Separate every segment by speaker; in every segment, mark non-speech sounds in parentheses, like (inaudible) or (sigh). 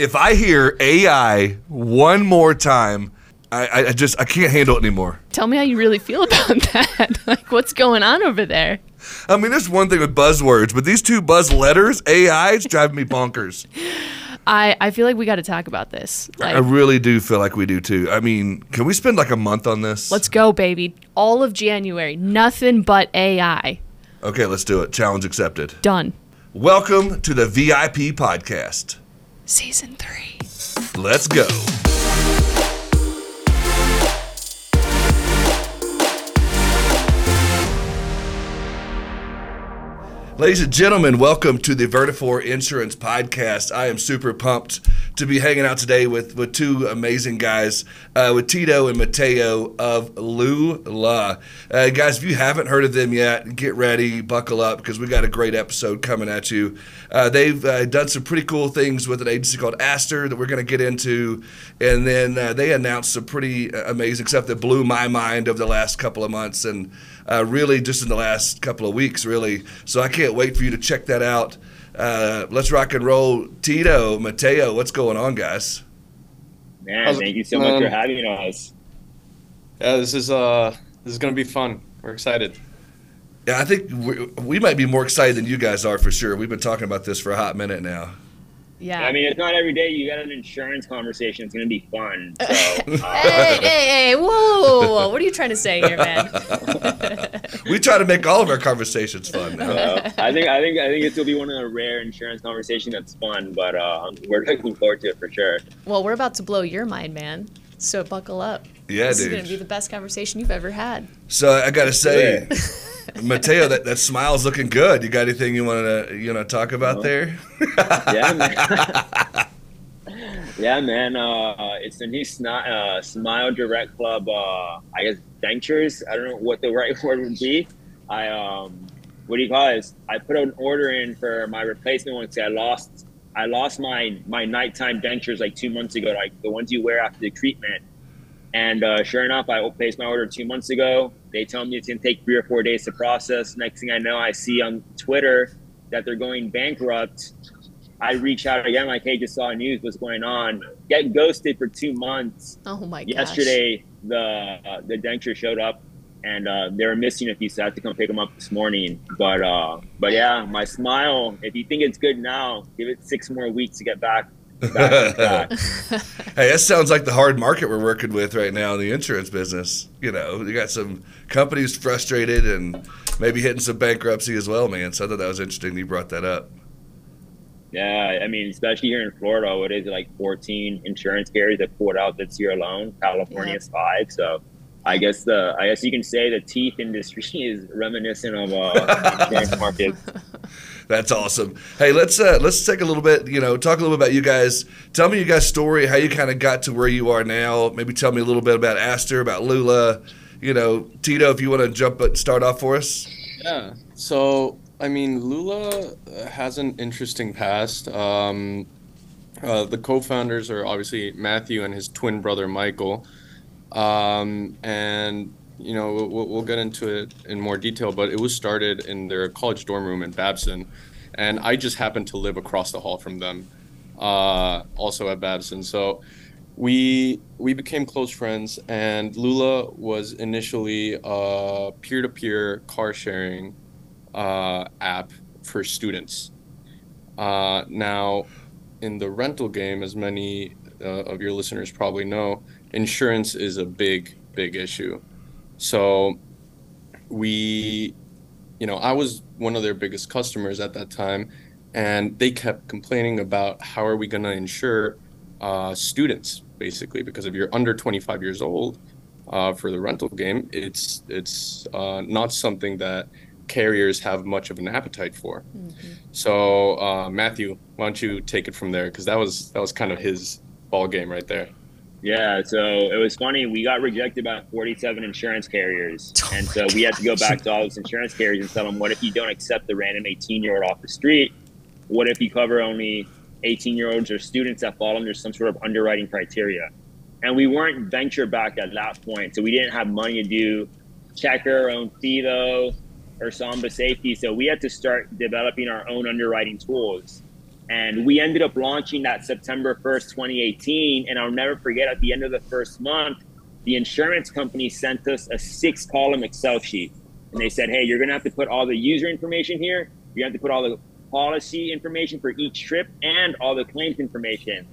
Speaker 1: if I hear AI one more time, I, I- just I can't handle it anymore.
Speaker 2: Tell me how you really feel (laughs) about that. (laughs) like, what's going on over there?
Speaker 1: I mean, there's one thing with buzzwords, but these two buzz letters, AI, is driving me bonkers. (laughs)
Speaker 2: I, I feel like we got to talk about this. Like,
Speaker 1: I really do feel like we do too. I mean, can we spend like a month on this?
Speaker 2: let's go, baby. All of January, nothing but AI.
Speaker 1: Okay, let's do it. Challenge accepted.
Speaker 2: Done.
Speaker 1: Welcome to the VIP podcast.
Speaker 2: Season three.
Speaker 1: Let's go. Ladies and gentlemen, welcome to the Vertafore Insurance Podcast. I am super pumped to be hanging out today with, with two amazing guys, uh, with Tito and Mateo of Lula. Uh, guys, if you haven't heard of them yet, get ready, buckle up, because we got a great episode coming at you. Uh, they've uh, done some pretty cool things with an agency called Aster that we're going to get into, and then uh, they announced some pretty uh, amazing stuff that blew my mind over the last couple of months, and uh, really just in the last couple of weeks, really. So I can't wait for you to check that out. Uh, let's rock and roll. Tito, Mateo, what's going on, guys?
Speaker 3: Man,
Speaker 4: How's it
Speaker 3: thank you so much for having us.
Speaker 4: Yeah, this is uh this is gonna be fun. We're excited.
Speaker 1: Yeah, I think we, we might be more excited than you guys are for sure. We've been talking about this for a hot minute now.
Speaker 2: Yeah.
Speaker 3: I mean, it's not every day you get an insurance conversation. It's going to be fun. (laughs) So,
Speaker 2: hey,
Speaker 3: uh,
Speaker 2: hey, hey, whoa, whoa, whoa, whoa. What are you trying to say here, man? (laughs)
Speaker 1: We try to make all of our conversations fun now.
Speaker 3: uh, I think I think I think this will be one of the rare insurance conversations that's fun, but uh, we're looking forward to it for sure.
Speaker 2: well, we're about to blow your mind, man. So buckle up.
Speaker 1: Yeah,
Speaker 2: this is going to be the best conversation you've ever had.
Speaker 1: So I got to say, (laughs) Mateo, that, that smile's looking good. You got anything you want to you know talk about there? (laughs)
Speaker 3: Yeah, man. (laughs) yeah, man. Uh, it's the new Sni- uh, Smile Direct Club. Uh, I guess dentures. I don't know what the right word would be. I um, what do you call this? I put an order in for my replacement one. Say I lost. I lost my my nighttime dentures like two months ago, like the ones you wear after the treatment. And uh, sure enough, I placed my order two months ago. They tell me it's gonna take three or four days to process. Next thing I know, I see on Twitter that they're going bankrupt. I reach out again, like, hey, just saw news. What's going on? Get ghosted for two months.
Speaker 2: Oh my gosh.
Speaker 3: Yesterday, the uh, the denture showed up, and uh, they were missing a few, so I had to come pick them up this morning. But uh, but yeah, my smile. If you think it's good now, give it six more weeks to get back. Back (laughs) on.
Speaker 1: Hey, that sounds like the hard market we're working with right now in the insurance business. You know, you got some companies frustrated and maybe hitting some bankruptcy as well, man. So I thought that was interesting. You brought that up.
Speaker 3: Yeah, I mean, especially here in Florida, what is it like 14 insurance carriers that pulled out this year alone? California's five. So I guess the I guess you can say the teeth industry (laughs) is reminiscent of uh, (laughs) insurance market.
Speaker 1: That's awesome. Hey, let's uh, let's take a little bit, you know, talk a little bit about you guys. Tell me your guys' story, how you kind of got to where you are now. Maybe tell me a little bit about Aster, about Lula. You know, Tito, if you want to jump and start off for us.
Speaker 4: Yeah. So I mean, Lula uh, has an interesting past. Um, uh, the co-founders are obviously Matthew and his twin brother Michael, um, and you know we'll, we'll get into it in more detail. But it was started in their college dorm room in Babson, and I just happened to live across the hall from them, uh, also at Babson. So we we became close friends, and Lula was initially a peer-to-peer car sharing uh, app for students. Uh, now, in the rental game, as many uh, of your listeners probably know, insurance is a big, big issue. So, we, you know, I was one of their biggest customers at that time, and they kept complaining about how are we going to insure uh, students, basically, because if you're under 25 years old uh, for the rental game, it's it's uh, not something that carriers have much of an appetite for. So, uh, Matthew, why don't you take it from there? Because that was that was kind of his ball game right there.
Speaker 3: Yeah, so it was funny. We got rejected by 47 insurance carriers. (laughs)
Speaker 2: Oh
Speaker 3: and so we had to go back to all those insurance carriers and tell them, what if you don't accept the random 18 year old off the street? What if you cover only 18 year olds or students that fall under some sort of underwriting criteria? And we weren't venture back at that point. So we didn't have money to do Checkr, our own FIDO, or Samba safety. So we had to start developing our own underwriting tools. And we ended up launching that September 1st, 2018. And I'll never forget at the end of the first month, the insurance company sent us a six column Excel sheet. And they said, hey, you're going to have to put all the user information here. You have to put all the policy information for each trip and all the claims information.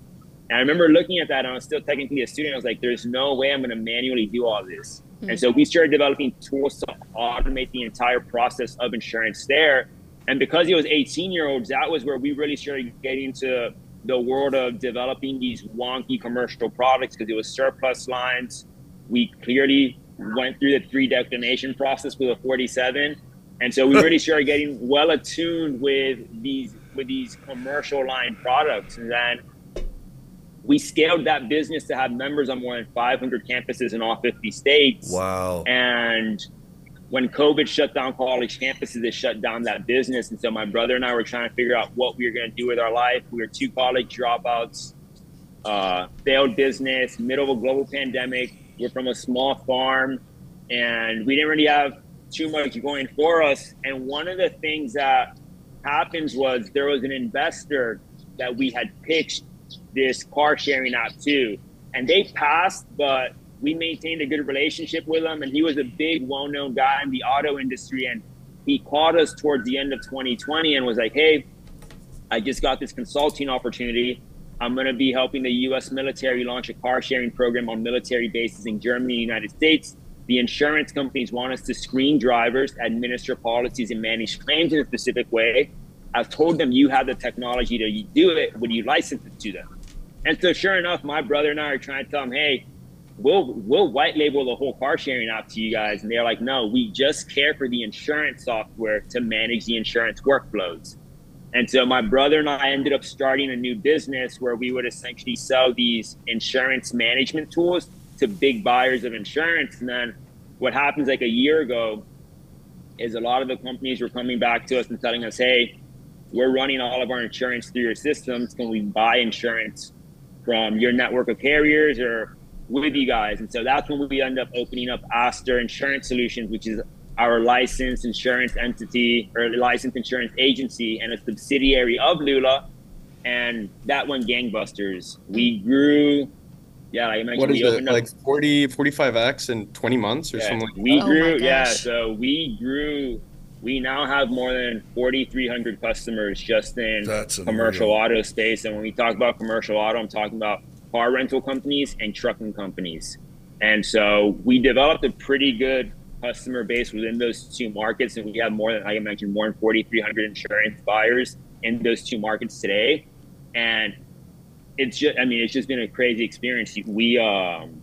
Speaker 3: And I remember looking at that and I was still technically a student. I was like, there's no way I'm going to manually do all this. Mm-hmm. And so we started developing tools to automate the entire process of insurance there. And because it was 18 year olds, that was where we really started getting into the world of developing these wonky commercial products because it was surplus lines. We clearly went through the three declination process with a 47. And so we (laughs) really started getting well attuned with these with these commercial line products. And then we scaled that business to have members on more than 500 campuses in all 50 states.
Speaker 1: Wow.
Speaker 3: And when COVID shut down college campuses, it shut down that business. And so my brother and I were trying to figure out what we were going to do with our life. We were two college dropouts, uh, failed business, middle of a global pandemic. We're from a small farm, and we didn't really have too much going for us. And one of the things that happens was there was an investor that we had pitched this car sharing app to, and they passed, but we maintained a good relationship with him, and he was a big, well-known guy in the auto industry. And he called us towards the end of 2020 and was like, "Hey, I just got this consulting opportunity. I'm going to be helping the U.S. military launch a car sharing program on military bases in Germany and United States. The insurance companies want us to screen drivers, administer policies, and manage claims in a specific way. I've told them you have the technology to do it. Would you license it to them?" And so, sure enough, my brother and I are trying to tell him, "Hey." We'll we'll white label the whole car sharing app to you guys. And they're like no we just care for the insurance software to manage the insurance workflows and so my brother and i ended up starting a new business where we would essentially sell these insurance management tools to big buyers of insurance. And then what happens like a year ago is a lot of the companies were coming back to us and telling us hey we're running all of our insurance through your systems. Can we buy insurance from your network of carriers or with you guys. And so that's when we end up opening up Aster Insurance Solutions, which is our licensed insurance entity or licensed insurance agency and a subsidiary of Lula. And that went gangbusters. We grew, yeah, like I mentioned,
Speaker 4: what is
Speaker 3: we
Speaker 4: it, like 40, 45x in 20 months or
Speaker 3: yeah,
Speaker 4: something like
Speaker 3: We
Speaker 2: Oh
Speaker 3: grew,
Speaker 2: my
Speaker 3: yeah. So we grew. We now have more than 4,300 customers just in
Speaker 1: That's
Speaker 3: commercial
Speaker 1: unreal.
Speaker 3: auto space. And when we talk about commercial auto, I'm talking about car rental companies and trucking companies. And so we developed a pretty good customer base within those two markets. And we have more than, like I mentioned, more than 4,300 insurance buyers in those two markets today. And it's just, I mean, it's just been a crazy experience. We, um,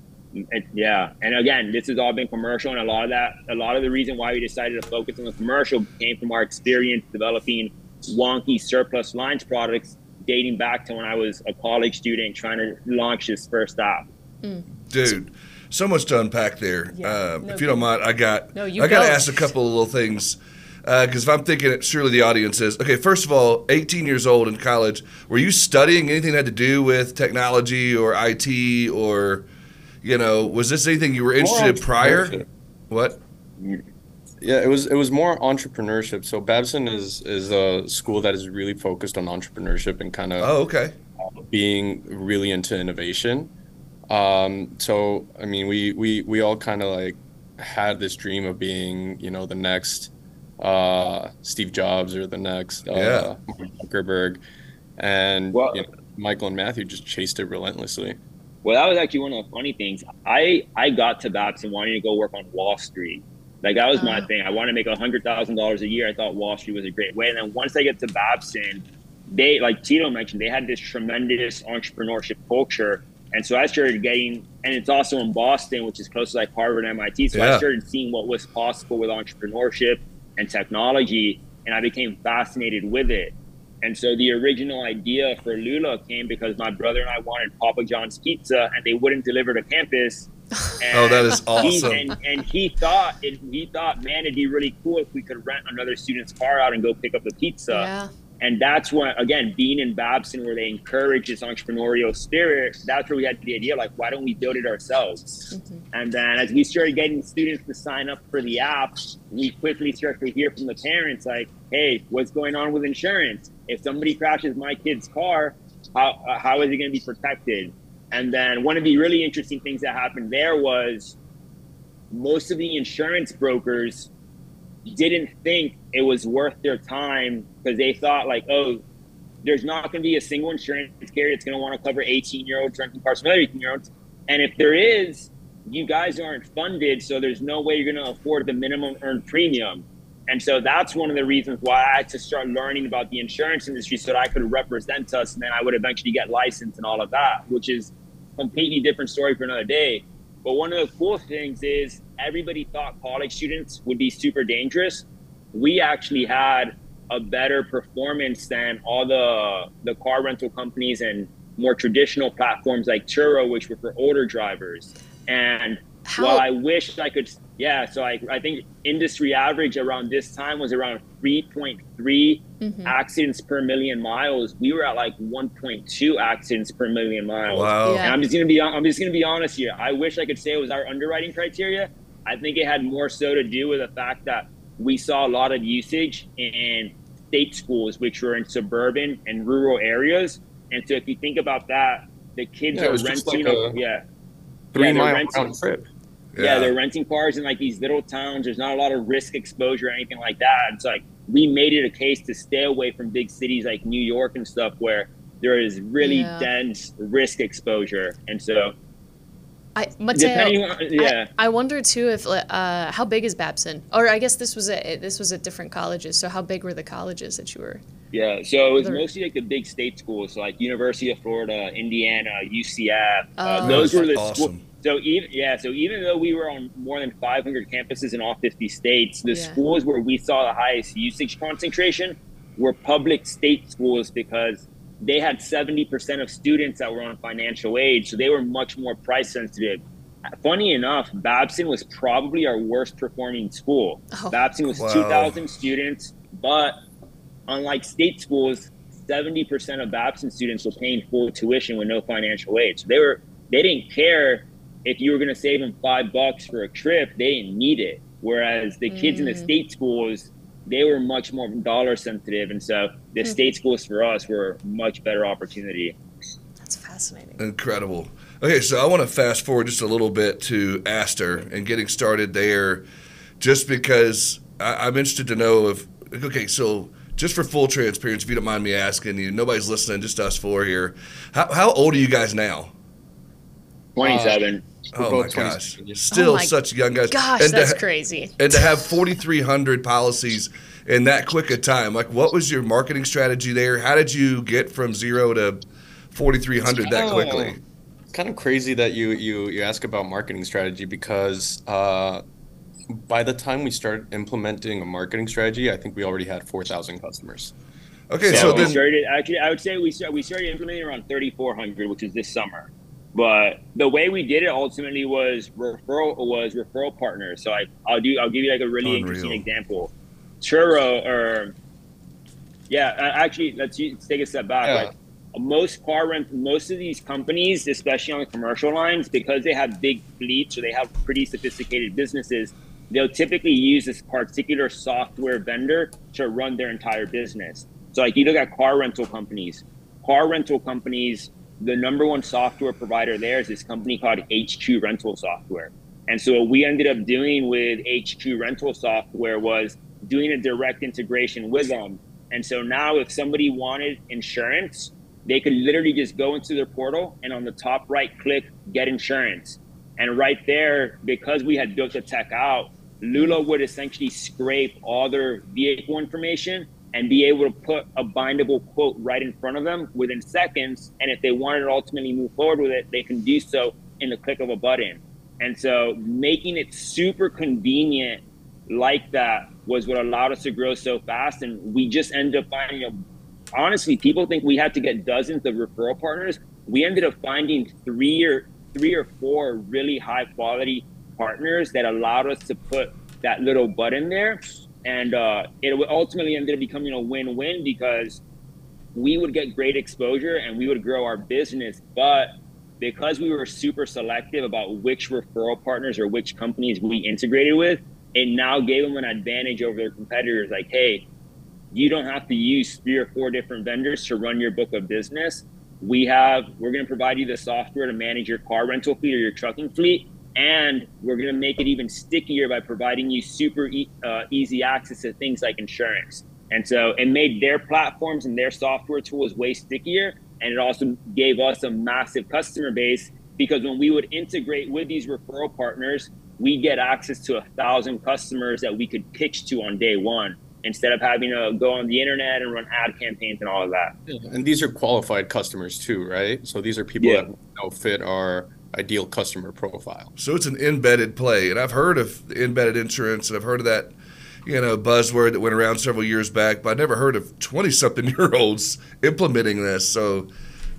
Speaker 3: yeah. And again, this has all been commercial. And a lot of that, a lot of the reason why we decided to focus on the commercial came from our experience developing wonky surplus lines products dating back to when I was a college student trying to launch this first app.
Speaker 1: dude. So much to unpack there.
Speaker 2: Yeah.
Speaker 1: Um,
Speaker 2: No,
Speaker 1: if you don't mind, I got
Speaker 2: No, you
Speaker 1: I got to ask a couple of little things because if I'm thinking, it, surely the audience is okay. First of all, 18 years old in college, were you studying anything that had to do with technology or IT or you know was this anything you were interested in prior? What?
Speaker 4: Yeah, it was it was more entrepreneurship. So Babson is is a school that is really focused on entrepreneurship and kind of
Speaker 1: Oh, okay.
Speaker 4: being really into innovation. Um, so I mean, we we we all kind of like had this dream of being, you know, the next uh, Steve Jobs or the next uh,
Speaker 1: Yeah.
Speaker 4: Zuckerberg, and
Speaker 3: Well-
Speaker 4: you know, Michael and Matthew just chased it relentlessly.
Speaker 3: Well, that was actually one of the funny things. I I got to Babson wanting to go work on Wall Street. Like that was my
Speaker 2: Oh.
Speaker 3: thing. I wanted to make a hundred thousand dollars a year. I thought Wall Street was a great way. And then once I get to Babson, they like Tito mentioned, they had this tremendous entrepreneurship culture. And so I started getting, and it's also in Boston, which is close to like Harvard and MIT. So
Speaker 1: Yeah.
Speaker 3: I started seeing what was possible with entrepreneurship and technology, and I became fascinated with it. And so the original idea for Lula came because my brother and I wanted Papa John's pizza, and they wouldn't deliver to campus. And
Speaker 1: Oh, that is
Speaker 3: he-
Speaker 1: awesome.
Speaker 3: and, and he thought it, he thought, man, it'd be really cool if we could rent another student's car out and go pick up the pizza.
Speaker 2: yeah.
Speaker 3: And that's when, again, being in Babson, where they encourage this entrepreneurial spirit, that's where we had the idea, like, why don't we build it ourselves? And then as we started getting students to sign up for the app, we quickly started to hear from the parents, like, hey, what's going on with insurance? If somebody crashes my kid's car, how uh, how is it going to be protected? And then one of the really interesting things that happened there was most of the insurance brokers didn't think it was worth their time because they thought like, oh, there's not going to be a single insurance carrier that's going to want to cover 18 year olds renting cars from other 18 year olds. And if there is, you guys aren't funded, so there's no way you're going to afford the minimum earned premium. And so that's one of the reasons why I had to start learning about the insurance industry so that I could represent us and then I would eventually get licensed and all of that, which is completely different story for another day. But one of the cool things is everybody thought college students would be super dangerous. We actually had a better performance than all the the car rental companies and more traditional platforms like Turo, which were for older drivers. And
Speaker 2: How-
Speaker 3: while I wish I could, yeah. So I, I think industry average around this time was around 3.3
Speaker 2: Mhm.
Speaker 3: accidents per million miles. We were at like 1.2 accidents per million miles.
Speaker 1: Wow.
Speaker 2: Yeah.
Speaker 3: And I'm just gonna be I'm just gonna be honest here. I wish I could say it was our underwriting criteria. I think it had more so to do with the fact that we saw a lot of usage in state schools, which were in suburban and rural areas. And so if you think about that, the kids
Speaker 4: Yeah,
Speaker 3: are renting.
Speaker 4: like
Speaker 3: a-
Speaker 4: a-
Speaker 3: yeah,
Speaker 4: Three
Speaker 3: yeah,
Speaker 4: mile round trip.
Speaker 3: Yeah, they're renting cars in like these little towns. There's not a lot of risk exposure or anything like that. It's like we made it a case to stay away from big cities like New York and stuff where there is really
Speaker 2: Yeah.
Speaker 3: dense risk exposure. And so
Speaker 2: I, Mateo,
Speaker 3: on yeah.
Speaker 2: I, I wonder too if uh, how big is Babson? Or I guess this was a this was at different colleges. So how big were the colleges that you were?
Speaker 3: Yeah, so it was
Speaker 2: Other-
Speaker 3: mostly like the big state schools, so like University of Florida, Indiana, UCF. uh,
Speaker 2: Oh.
Speaker 3: those were the
Speaker 1: Awesome.
Speaker 3: schools. So even yeah, so even though we were on more than 500 campuses in all 50 states, the
Speaker 2: Yeah.
Speaker 3: schools where we saw the highest usage concentration were public state schools because they had 70% of students that were on financial aid, so they were much more price sensitive. Funny enough, Babson was probably our worst performing school.
Speaker 2: Oh.
Speaker 3: Babson was
Speaker 1: Wow.
Speaker 3: 2,000 students, but unlike state schools, 70% of Babson students were paying full tuition with no financial aid. So they were they didn't care if you were going to save them five bucks for a trip; they didn't need it. Whereas the kids in the
Speaker 2: Mm.
Speaker 3: state schools, they were much more dollar sensitive, and so the
Speaker 2: Hmm.
Speaker 3: state schools for us were a much better opportunity.
Speaker 2: That's fascinating.
Speaker 1: Incredible. Okay, so I want to fast forward just a little bit to Aster and getting started there, just because I, I'm interested to know if. Okay, so just for full transparency, if you don't mind me asking you, nobody's listening, just us four here. How, how old are you guys now?
Speaker 3: Twenty-seven.
Speaker 4: We're
Speaker 1: Oh
Speaker 4: both
Speaker 1: my gosh, still
Speaker 2: Oh my
Speaker 1: such young guys.
Speaker 2: Gosh,
Speaker 1: and
Speaker 2: that's
Speaker 1: to,
Speaker 2: crazy.
Speaker 1: and to have 4,300 policies in that quick a time, like what was your marketing strategy there? How did you get from zero to 4,300 that quickly?
Speaker 4: It's kind of crazy that you you you ask about marketing strategy because uh, by the time we started implementing a marketing strategy, I think we already had four thousand customers.
Speaker 1: Okay,
Speaker 3: So,
Speaker 1: so
Speaker 3: we
Speaker 1: then
Speaker 3: started actually I would say we start, we started implementing around 3400 which is this summer. But the way we did it ultimately was referral was referral partners. So I I'll do I'll give you like a really interesting example. Turo or yeah, actually let's, let's take a step back.
Speaker 4: Yeah.
Speaker 3: Like most car rent most of these companies, especially on the commercial lines, because they have big fleets or they have pretty sophisticated businesses, they'll typically use this particular software vendor to run their entire business. So like you look at car rental companies, car rental companies, the number one software provider there is this company called HQ Rental Software. And so what we ended up doing with HQ Rental Software was doing a direct integration with them. And so now if somebody wanted insurance, they could literally just go into their portal and on the top right click get insurance. And right there, because we had built the tech out, Lula would essentially scrape all their vehicle information and be able to put a bindable quote right in front of them within seconds. And if they wanted to ultimately move forward with it, they can do so in the click of a button. And so making it super convenient like that was what allowed us to grow so fast. And we just ended up finding, honestly, people think we had to get dozens of referral partners. We ended up finding three or three or four really high quality partners that allowed us to put that little button there. And uh, it ultimately ended up becoming a win-win because we would get great exposure and we would grow our business. But because we were super selective about which referral partners or which companies we integrated with, it now gave them an advantage over their competitors. Like, hey, you don't have to use three or four different vendors to run your book of business. We have, we're going to provide you the software to manage your car rental fleet or your trucking fleet. And we're going to make it even stickier by providing you super e- uh, easy access to things like insurance. And so it made their platforms and their software tools way stickier. And it also gave us a massive customer base because when we would integrate with these referral partners, we get access to a thousand customers that we could pitch to on day one instead of having to go on the internet and run ad campaigns and all of that.
Speaker 4: And these are qualified customers too, right? So these are people
Speaker 3: Yeah.
Speaker 4: that you know, fit our ideal customer profile.
Speaker 1: So it's an embedded play, and I've heard of embedded insurance, and I've heard of that, you know, buzzword that went around several years back. But I never heard of twenty-something-year-olds (laughs) implementing this. So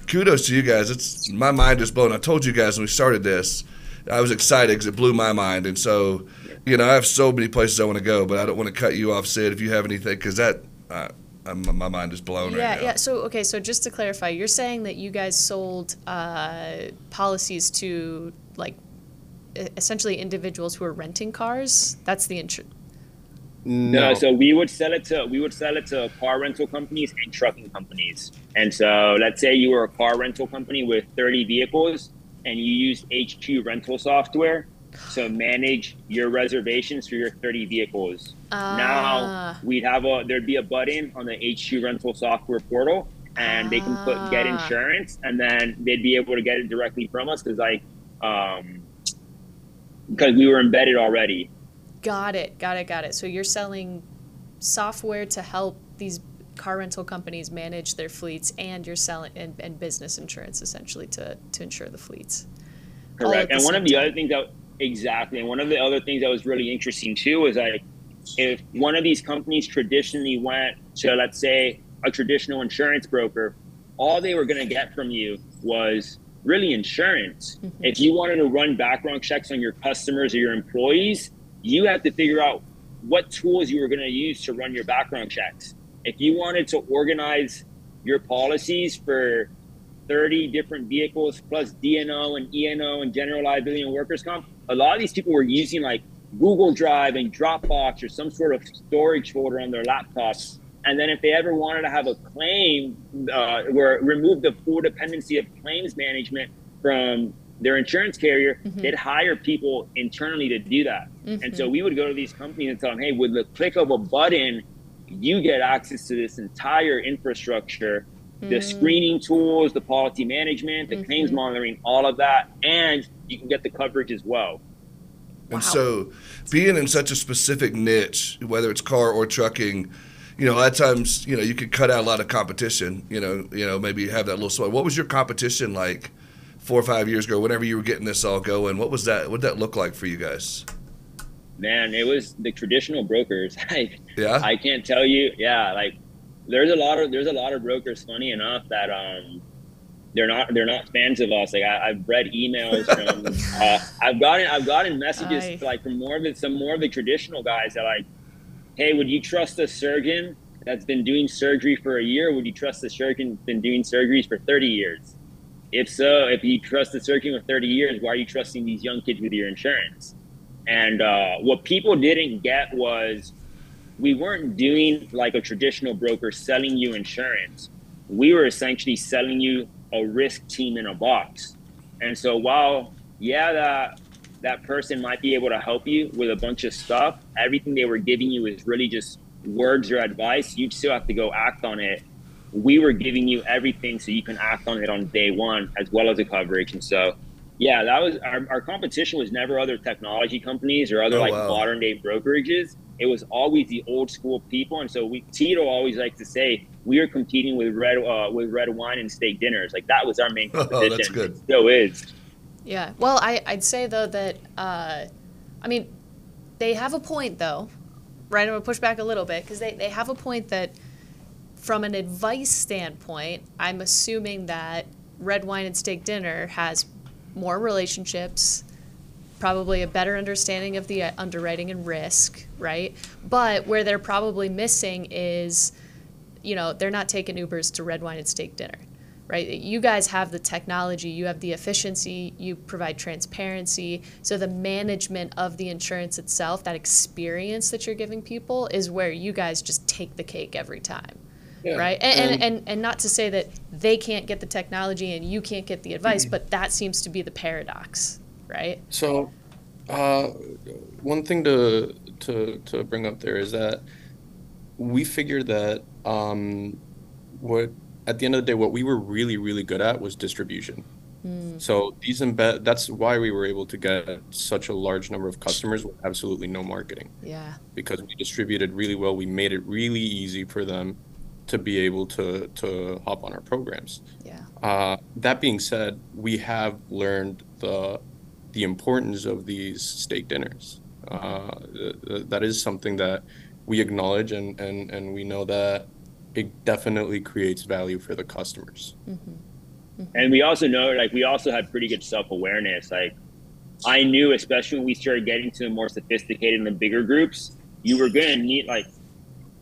Speaker 1: kudos to you guys. It's my mind is blown. I told you guys when we started this, I was excited because it blew my mind, and so you know, I have so many places I want to go, but I don't want to cut you off, Sid. If you have anything, because that. Uh, I'm, my mind is blown
Speaker 2: Yeah,
Speaker 1: right now.
Speaker 2: yeah. So okay, so just to clarify, you're saying that you guys sold uh, policies to like essentially individuals who are renting cars. That's the insurance.
Speaker 3: No, so we would sell it to we would sell it to car rental companies and trucking companies. And so let's say you were a car rental company with 30 vehicles and you use HQ rental software to manage your reservations for your 30 vehicles.
Speaker 2: Ah.
Speaker 3: Now we'd have a there'd be a button on the HQ rental software portal and they can put get
Speaker 2: Ah.
Speaker 3: insurance and then they'd be able to get it directly from us because like um because we were embedded already.
Speaker 2: Got it. Got it. Got it. So you're selling software to help these car rental companies manage their fleets, and you're selling and, and business insurance essentially to to insure the fleets.
Speaker 3: Correct. And one of the
Speaker 2: time.
Speaker 3: other things that exactly, and one of the other things that was really interesting too was like if one of these companies traditionally went to let's say a traditional insurance broker, all they were going to get from you was really insurance.
Speaker 2: Mm-hmm.
Speaker 3: If you wanted to run background checks on your customers or your employees, you had to figure out what tools you were going to use to run your background checks. If you wanted to organize your policies for 30 different vehicles plus D&O and E&O and general liability and workers comp. A lot of these people were using like Google Drive and Dropbox or some sort of storage folder on their laptops. And then if they ever wanted to have a claim uh, where remove the full dependency of claims management from their insurance carrier, mm-hmm. they'd hire people internally to do that. And so mm-hmm. we would go to these companies and tell them, hey, with the click of a button, you get access to this entire infrastructure the mm. screening tools, the policy management, the claims mm-hmm. monitoring, all of that, and you can get the coverage as well.
Speaker 1: And
Speaker 2: Wow.
Speaker 1: so, being in such a specific niche, whether it's car or trucking, you know, a lot of times, you know, you could cut out a lot of competition. You know, you know, maybe have that little sway. What was your competition like four or five years ago? Whenever you were getting this all going, what was that? What did that look like for you guys?
Speaker 3: Man, it was the traditional brokers. (laughs) I
Speaker 1: Yeah,
Speaker 3: I can't tell you. Yeah, like there's a lot of there's a lot of brokers. Funny enough, that um they're not they're not fans of us. Like I, I've read emails from (laughs) uh, I've gotten I've gotten messages
Speaker 2: Aye.
Speaker 3: like from more of the some more of the traditional guys that like, hey, would you trust a surgeon that's been doing surgery for a year? Would you trust a surgeon that's been doing surgeries for thirty years? If so, if you trust a surgeon with thirty years, why are you trusting these young kids with your insurance? And uh, what people didn't get was we weren't doing like a traditional broker selling you insurance. We were essentially selling you a risk team in a box. And so while yeah that that person might be able to help you with a bunch of stuff, everything they were giving you is really just words or advice. You still have to go act on it. We were giving you everything so you can act on it on day one as well as the coverage. And so yeah, that was our, our competition was never other technology companies or other
Speaker 1: Oh,
Speaker 3: like
Speaker 1: wow.
Speaker 3: modern day brokerages. It was always the old school people, and so we Tito always likes to say we were competing with red uh, with red wine and steak dinners. Like that was our main (laughs)
Speaker 1: Oh,
Speaker 3: competition.
Speaker 1: that's good.
Speaker 3: It still is.
Speaker 2: Yeah. Well, I, I'd say though that uh, I mean they have a point though, right? I'm gonna push back a little bit because they, they have a point that from an advice standpoint, I'm assuming that red wine and steak dinner has more relationships, probably a better understanding of the uh, underwriting and risk, right? But where they're probably missing is, you know, they're not taking Ubers to red wine and steak dinner. right? You guys have the technology, you have the efficiency, you provide transparency. So the management of the insurance itself, that experience that you're giving people, is where you guys just take the cake every time.
Speaker 4: Yeah,
Speaker 2: Right, and, and,
Speaker 4: and-
Speaker 2: and and not to say that they can't get the technology and you can't get the advice, but that seems to be the paradox, right?
Speaker 4: So, uh, one thing to to to bring up there is that we figured that um, what at the end of the day, what we were really really good at was distribution. So these embed that's why we were able to get such a large number of customers with absolutely no marketing
Speaker 2: Yeah,
Speaker 4: because we distributed really well. We made it really easy for them to be able to to hop on our programs.
Speaker 2: yeah,
Speaker 4: Uh, that being said, we have learned the the importance of these steak dinners. Uh, th- th- that is something that we acknowledge, and, and, and we know that it definitely creates value for the customers. Mm-hmm.
Speaker 3: And we also know, like, we also had pretty good self awareness. Like, I knew, especially when we started getting to the more sophisticated and the bigger groups, you were going to need, like,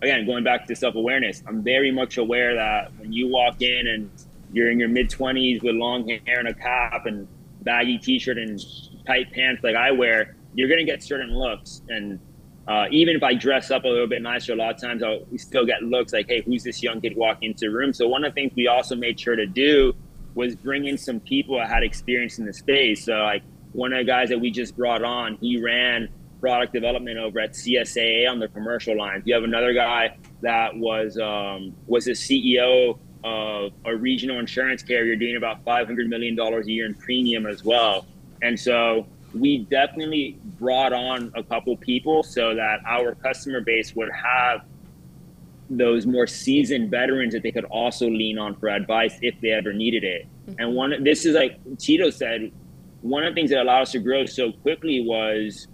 Speaker 3: again, going back to self awareness, I'm very much aware that when you walk in and you're in your mid 20s with long hair and a cap and baggy t shirt and tight pants like I wear, you're going to get certain looks. And uh, even if I dress up a little bit nicer, a lot of times I'll we still get looks like, hey, who's this young kid walking into the room? So, one of the things we also made sure to do was bring in some people that had experience in the space. So, like, one of the guys that we just brought on, he ran product development over at CSAA on the commercial line. You have another guy that was um, was the CEO of a regional insurance carrier doing about five hundred million dollars a year in premium as well. And so we definitely brought on a couple people so that our customer base would have those more seasoned veterans that they could also lean on for advice if they ever needed it. Mm-hmm. And one, this is like Tito said, one of the things that allowed us to grow so quickly was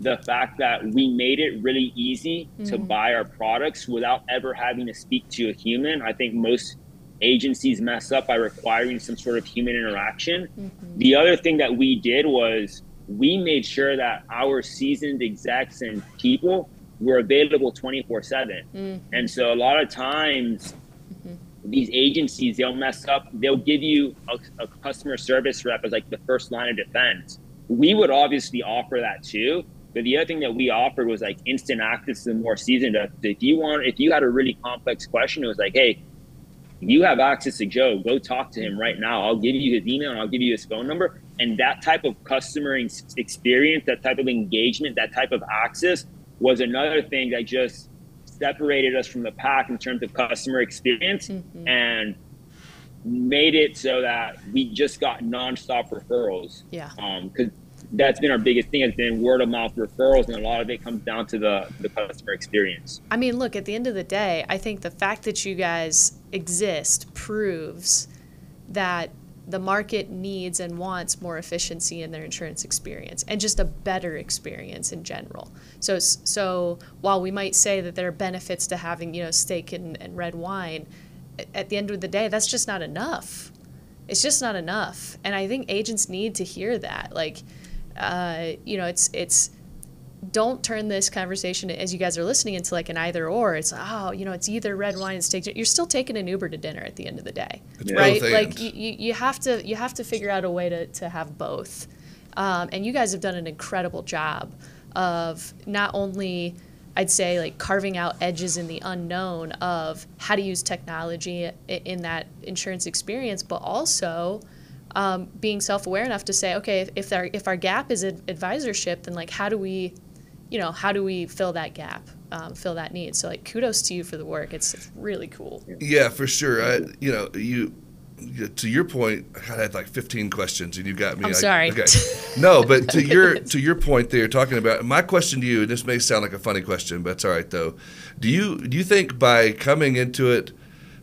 Speaker 3: the fact that we made it really easy to mm-hmm. buy our products without ever having to speak to a human. I think most agencies mess up by requiring some sort of human interaction. Mm-hmm. The other thing that we did was we made sure that our seasoned execs and people were available 24 7. Mm-hmm. And so a lot of times, mm-hmm. these agencies they'll mess up they'll give you a, a customer service rep as like the first line of defense. We would obviously offer that too but the other thing that we offered was like instant access to the more seasoned. If you want if you had a really complex question it was like hey you have access to joe go talk to him right now i'll give you his email and i'll give you his phone number and that type of customer experience that type of engagement that type of access was another thing that just separated us from the pack in terms of customer experience mm-hmm. and made it so that we just got nonstop referrals.
Speaker 2: Yeah.
Speaker 3: Um, because that's been our biggest thing has been word of mouth referrals, and a lot of it comes down to the the customer experience.
Speaker 2: I mean, look, at the end of the day, I think the fact that you guys exist proves that the market needs and wants more efficiency in their insurance experience and just a better experience in general. So, so while we might say that there are benefits to having, you know, steak and, and red wine, at the end of the day, that's just not enough. It's just not enough. And I think agents need to hear that. Like, uh, you know, it's, it's, don't turn this conversation as you guys are listening into like an either or. It's oh, you know, it's either red wine and steak. You're still taking an Uber to dinner at the end of the day,
Speaker 1: It's
Speaker 2: right? Like you, you, you have to you have to figure out a way to, to have both. Um, and you guys have done an incredible job of not only I'd say like carving out edges in the unknown of how to use technology in that insurance experience, but also um, being self-aware enough to say, okay, if, if our if our gap is ad- advisorship, then like how do we, you know, how do we fill that gap, um, fill that need? So like kudos to you for the work. It's, it's really cool.
Speaker 1: Yeah, for sure. I, you know, you, you to your point. I had like 15 questions, and you got me.
Speaker 2: I'm
Speaker 1: like-
Speaker 2: sorry.
Speaker 1: Okay. (laughs) No, but to (laughs) your to your point, there, talking about my question to you. And this may sound like a funny question, but it's all right though. Do you do you think by coming into it?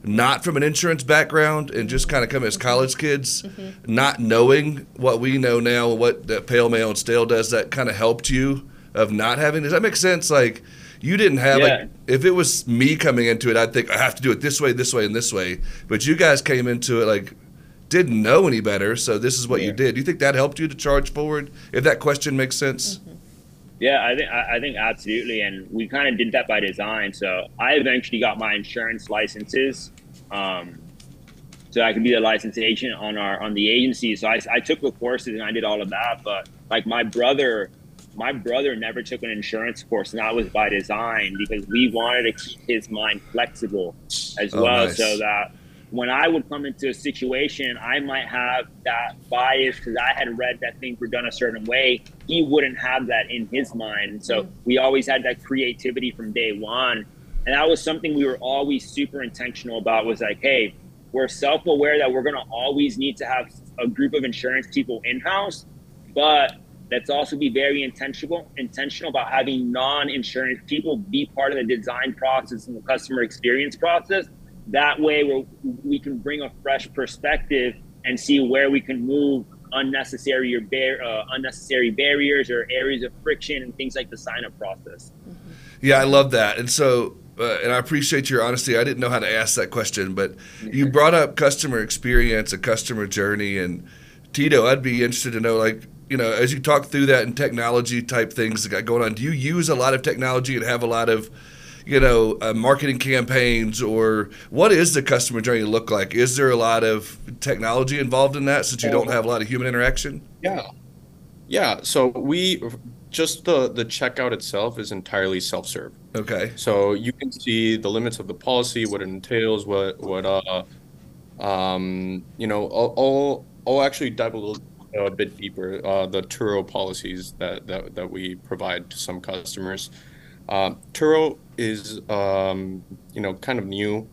Speaker 1: Not from an insurance background and just kind of coming as college kids, mm-hmm. not knowing what we know now, what that pale male and stale does, that kind of helped you of not having. Does that make sense? Like, you didn't have
Speaker 3: Yeah.
Speaker 1: like if it was me coming into it, I'd think I have to do it this way, this way, and this way. But you guys came into it like didn't know any better, so this is what you did. Do you think that helped you to charge forward? If that question makes sense. Mm-hmm.
Speaker 3: Yeah, I think I I think absolutely, and we kind of did that by design. So I eventually got my insurance licenses. Um, so I could be the licensed agent on our on the agency. So I, I took the courses and I did all of that. But like my brother, my brother never took an insurance course, and that was by design because we wanted to keep his mind flexible as
Speaker 1: Oh,
Speaker 3: well,
Speaker 1: nice.
Speaker 3: so that when I would come into a situation, I might have that bias because I had read that things were done a certain way. He wouldn't have that in his mind. And so
Speaker 2: Mm.
Speaker 3: we always had that creativity from day one. And that was something we were always super intentional about was like, hey, we're self aware that we're going to always need to have a group of insurance people in house, but let's also be very intentional intentional about having non-insurance people be part of the design process and the customer experience process that way we we can bring a fresh perspective and see where we can move unnecessary or bar- uh, unnecessary barriers or areas of friction and things like the sign up process
Speaker 1: Yeah, I love that. And so, uh, and I appreciate your honesty. I didn't know how to ask that question, but you brought up customer experience, a customer journey, and Tito, I'd be interested to know, like, you know, as you talk through that and technology type things that got going on, do you use a lot of technology and have a lot of, you know, uh, marketing campaigns, or what is the customer journey look like? Is there a lot of technology involved in that since you don't have a lot of human interaction?
Speaker 4: Yeah. Yeah. So we just the the checkout itself is entirely self-serve.
Speaker 1: Okay.
Speaker 4: So you can see the limits of the policy, what it entails, what what uh um you know I'll I'll, I'll actually dive a little a bit deeper uh, the Turo policies that, that that we provide to some customers. Uh, Turo is um, you know kind of new.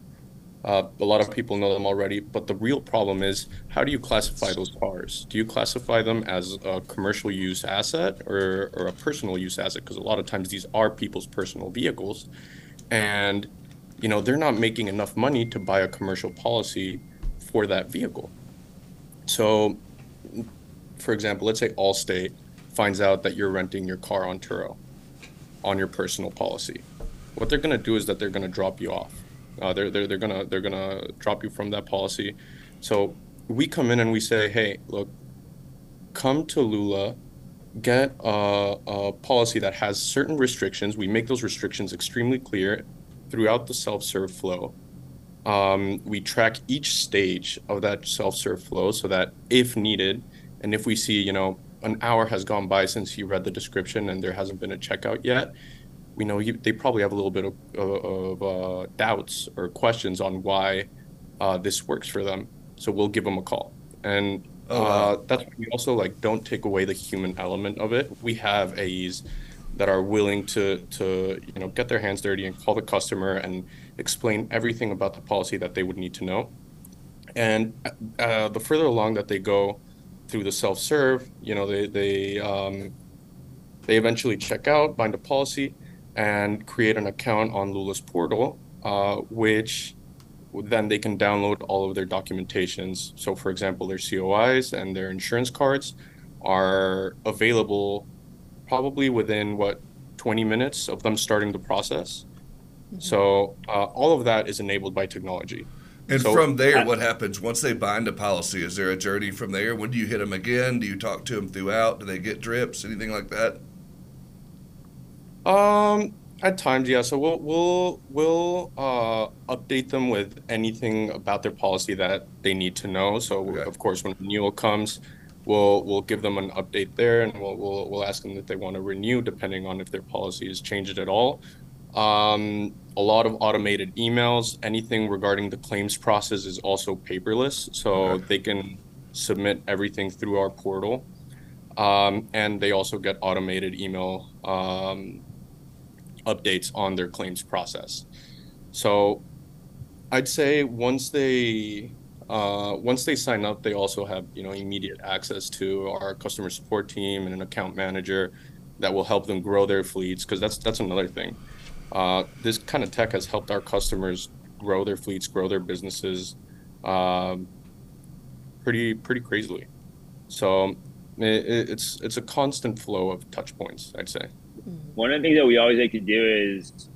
Speaker 4: Uh, a lot of people know them already, but the real problem is how do you classify those cars? Do you classify them as a commercial use asset or, or a personal use asset? Because a lot of times these are people's personal vehicles, and you know they're not making enough money to buy a commercial policy for that vehicle. So, for example, let's say Allstate finds out that you're renting your car on Turo on your personal policy. What they're going to do is that they're going to drop you off. Uh, they're, they're, they're gonna they're gonna drop you from that policy. So we come in and we say, hey, look, come to Lula, get a, a policy that has certain restrictions. We make those restrictions extremely clear throughout the self-serve flow. Um, we track each stage of that self-serve flow so that if needed, and if we see, you know, an hour has gone by since you read the description and there hasn't been a checkout yet, we know you, they probably have a little bit of, of uh, doubts or questions on why uh, this works for them. So we'll give them a call. And
Speaker 1: Oh, wow.
Speaker 4: uh, that's why we also like don't take away the human element of it. We have AEs that are willing to to you know get their hands dirty and call the customer and explain everything about the policy that they would need to know. And uh, the further along that they go through the self-serve, you know, they they um, they eventually check out, bind a policy, and create an account on Lula's portal, uh, which then they can download all of their documentations. So, for example, their COIs and their insurance cards are available probably within what 20 minutes of them starting the process. So, uh, all of that is enabled by technology.
Speaker 1: And
Speaker 4: So-
Speaker 1: from there, what happens once they bind a policy? Is there a journey from there? When do you hit them again? Do you talk to them throughout? Do they get drips? Anything like that?
Speaker 4: Um, at times, yeah. So we'll we'll we'll uh, update them with anything about their policy that they need to know. So
Speaker 1: Okay.
Speaker 4: of course, when renewal comes, we'll we'll give them an update there, and we'll we'll, we'll ask them if they want to renew, depending on if their policy has changed at all. Um, a lot of automated emails. Anything regarding the claims process is also paperless, so
Speaker 1: Okay.
Speaker 4: they can submit everything through our portal. Um, and they also get automated email um, updates on their claims process. So I'd say once they uh, once they sign up, they also have you know immediate access to our customer support team and an account manager that will help them grow their fleets because that's that's another thing. Uh, this kind of tech has helped our customers grow their fleets, grow their businesses, um, pretty pretty crazily. So it, it's it's a constant flow of touch points, I'd say. Mm-hmm.
Speaker 3: one of the things that we always like to do is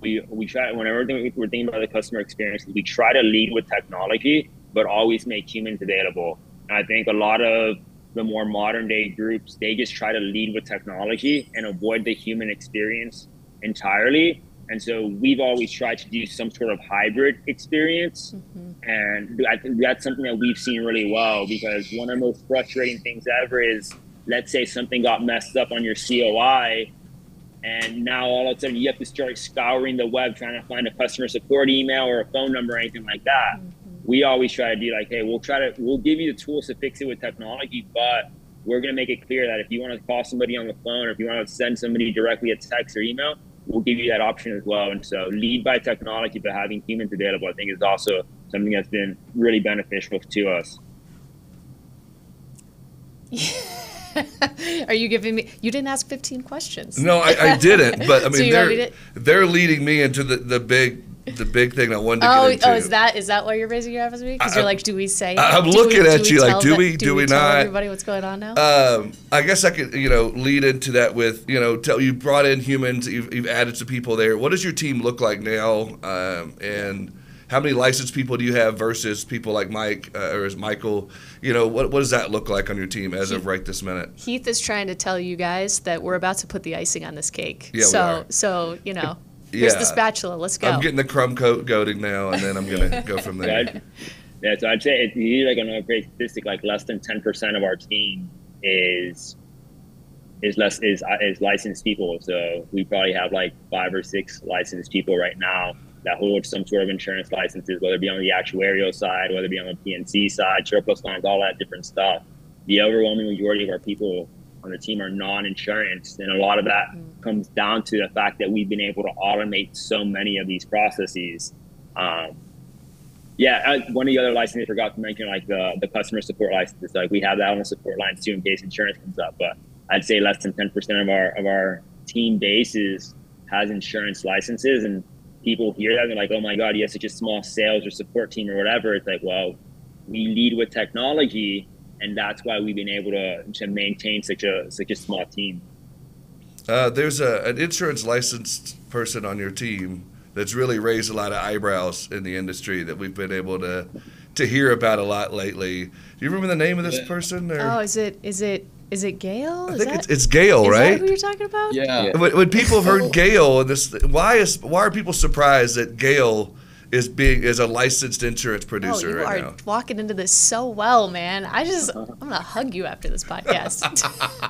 Speaker 3: we we try whenever we're thinking, about the customer experience we try to lead with technology but always make humans available. And i think a lot of the more modern day groups they just try to lead with technology and avoid the human experience entirely. And so we've always tried to do some sort of hybrid experience. Mm-hmm. And I think that's something that we've seen really well because one of the most frustrating things ever is let's say something got messed up on your COI and now all of a sudden you have to start scouring the web trying to find a customer support email or a phone number or anything like that. Mm-hmm. We always try to be like, hey, we'll try to we'll give you the tools to fix it with technology, but we're gonna make it clear that if you want to call somebody on the phone or if you want to send somebody directly a text or email, we'll give you that option as well. And so lead by technology but having humans available, I think is also something that's been really beneficial to us. (laughs) (laughs)
Speaker 2: Are you giving me? You didn't ask 15 questions.
Speaker 1: No, I, I didn't. But I (laughs)
Speaker 2: So
Speaker 1: mean,
Speaker 2: you want
Speaker 1: they're they're leading me into the, the big the big thing that I wanted to
Speaker 2: Oh,
Speaker 1: get into.
Speaker 2: oh, is that is that why you're raising your eyebrows at me? Because
Speaker 1: I-
Speaker 2: you're like, do we say?
Speaker 1: I'm
Speaker 2: Do we-
Speaker 1: looking
Speaker 2: do
Speaker 1: at
Speaker 2: we
Speaker 1: you like,
Speaker 2: tell
Speaker 1: do
Speaker 2: the-
Speaker 1: we- do we
Speaker 2: tell
Speaker 1: not?
Speaker 2: Everybody, what's going on now?
Speaker 1: Um, I guess I could, you know, lead into that with, you know, tell you brought in humans, you've, you've added some people there. What does your team look like now? Um, and how many licensed people do you have versus people like Mike uh, or is Michael? You know, what, what does that look like on your team as of right this minute?
Speaker 2: Heath is trying to tell you guys that we're about to put the icing on this cake.
Speaker 1: Yeah, we
Speaker 2: so
Speaker 1: are.
Speaker 2: so you know, here's
Speaker 1: Yeah.
Speaker 2: the spatula. Let's go.
Speaker 1: I'm getting the crumb coat goading now, and then I'm gonna (laughs) go from there.
Speaker 3: I'd, yeah, so I'd say if you need like another great statistic, like less than ten percent of our team is is less is is licensed people. So we probably have like five or six licensed people right now that hold some sort of insurance licenses, whether it be on the actuarial side, whether it be on the P&C side, surplus lines, all that different stuff. The overwhelming majority of our people on the team are non-insurance, and a lot of that comes down to the fact that we've been able to automate so many of these processes. Um, yeah, one of the other licenses I forgot to mention, like the the customer support licenses. Like we have that on the support lines too, in case insurance comes up. But I'd say less than ten percent of our of our team bases has insurance licenses, and people hear that and they're like, "Oh my God, you have such a small sales or support team or whatever." It's like, well, we lead with technology, and that's why we've been able to to maintain such a such a small team.
Speaker 1: Uh, there's a, an insurance licensed person on your team that's really raised a lot of eyebrows in the industry that we've been able to to hear about a lot lately. Do you remember the name of this
Speaker 3: Yeah.
Speaker 1: person? Or?
Speaker 2: oh, is it is it is it Gail?
Speaker 1: I
Speaker 2: Is
Speaker 1: think
Speaker 2: that,
Speaker 1: it's, it's Gail, right?
Speaker 2: is that who you're talking about?
Speaker 4: Yeah.
Speaker 3: Yeah.
Speaker 1: When, when people have heard Gail, and this why is why are people surprised that Gail is being is a licensed insurance producer.
Speaker 2: Oh,
Speaker 1: producer
Speaker 2: you
Speaker 1: right
Speaker 2: are
Speaker 1: now?
Speaker 2: walking into this so well, man. I just I'm gonna hug you after this podcast.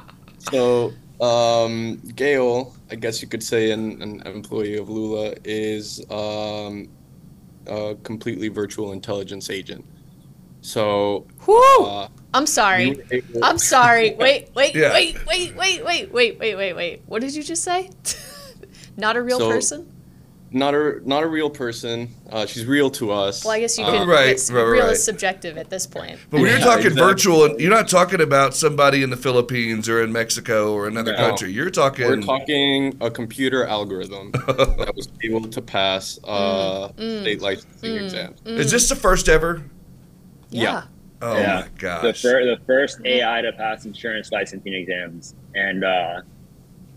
Speaker 2: (laughs)
Speaker 4: So, um, Gail, I guess you could say an, an employee of Lula, is um, a completely virtual intelligence agent. So,
Speaker 2: Whew!
Speaker 4: uh,
Speaker 2: I'm sorry.
Speaker 4: we were able-
Speaker 2: I'm sorry. (laughs) Wait, wait,
Speaker 1: Yeah.
Speaker 2: wait, wait, wait, wait, wait, wait, wait, wait. What did you just say? (laughs) Not a real
Speaker 4: So-
Speaker 2: person?
Speaker 4: not a not a real person. Uh, she's real to us.
Speaker 2: Well, I guess you
Speaker 4: Uh,
Speaker 2: could.
Speaker 1: Right,
Speaker 2: it's
Speaker 1: right,
Speaker 2: real
Speaker 1: right.
Speaker 2: is subjective at this point.
Speaker 1: But when you're
Speaker 4: Yeah,
Speaker 1: talking
Speaker 4: exactly.
Speaker 1: virtual, you're not talking about somebody in the Philippines or in Mexico or another
Speaker 3: No.
Speaker 1: country. You're talking.
Speaker 4: We're talking a computer algorithm that was able to pass uh, (laughs)
Speaker 2: Mm,
Speaker 4: state licensing
Speaker 2: mm,
Speaker 4: exams.
Speaker 1: is this the first ever?
Speaker 2: Yeah.
Speaker 1: Oh
Speaker 3: Yeah.
Speaker 1: my
Speaker 3: the,
Speaker 1: gosh!
Speaker 3: fir- the first AI to pass insurance licensing exams, and uh,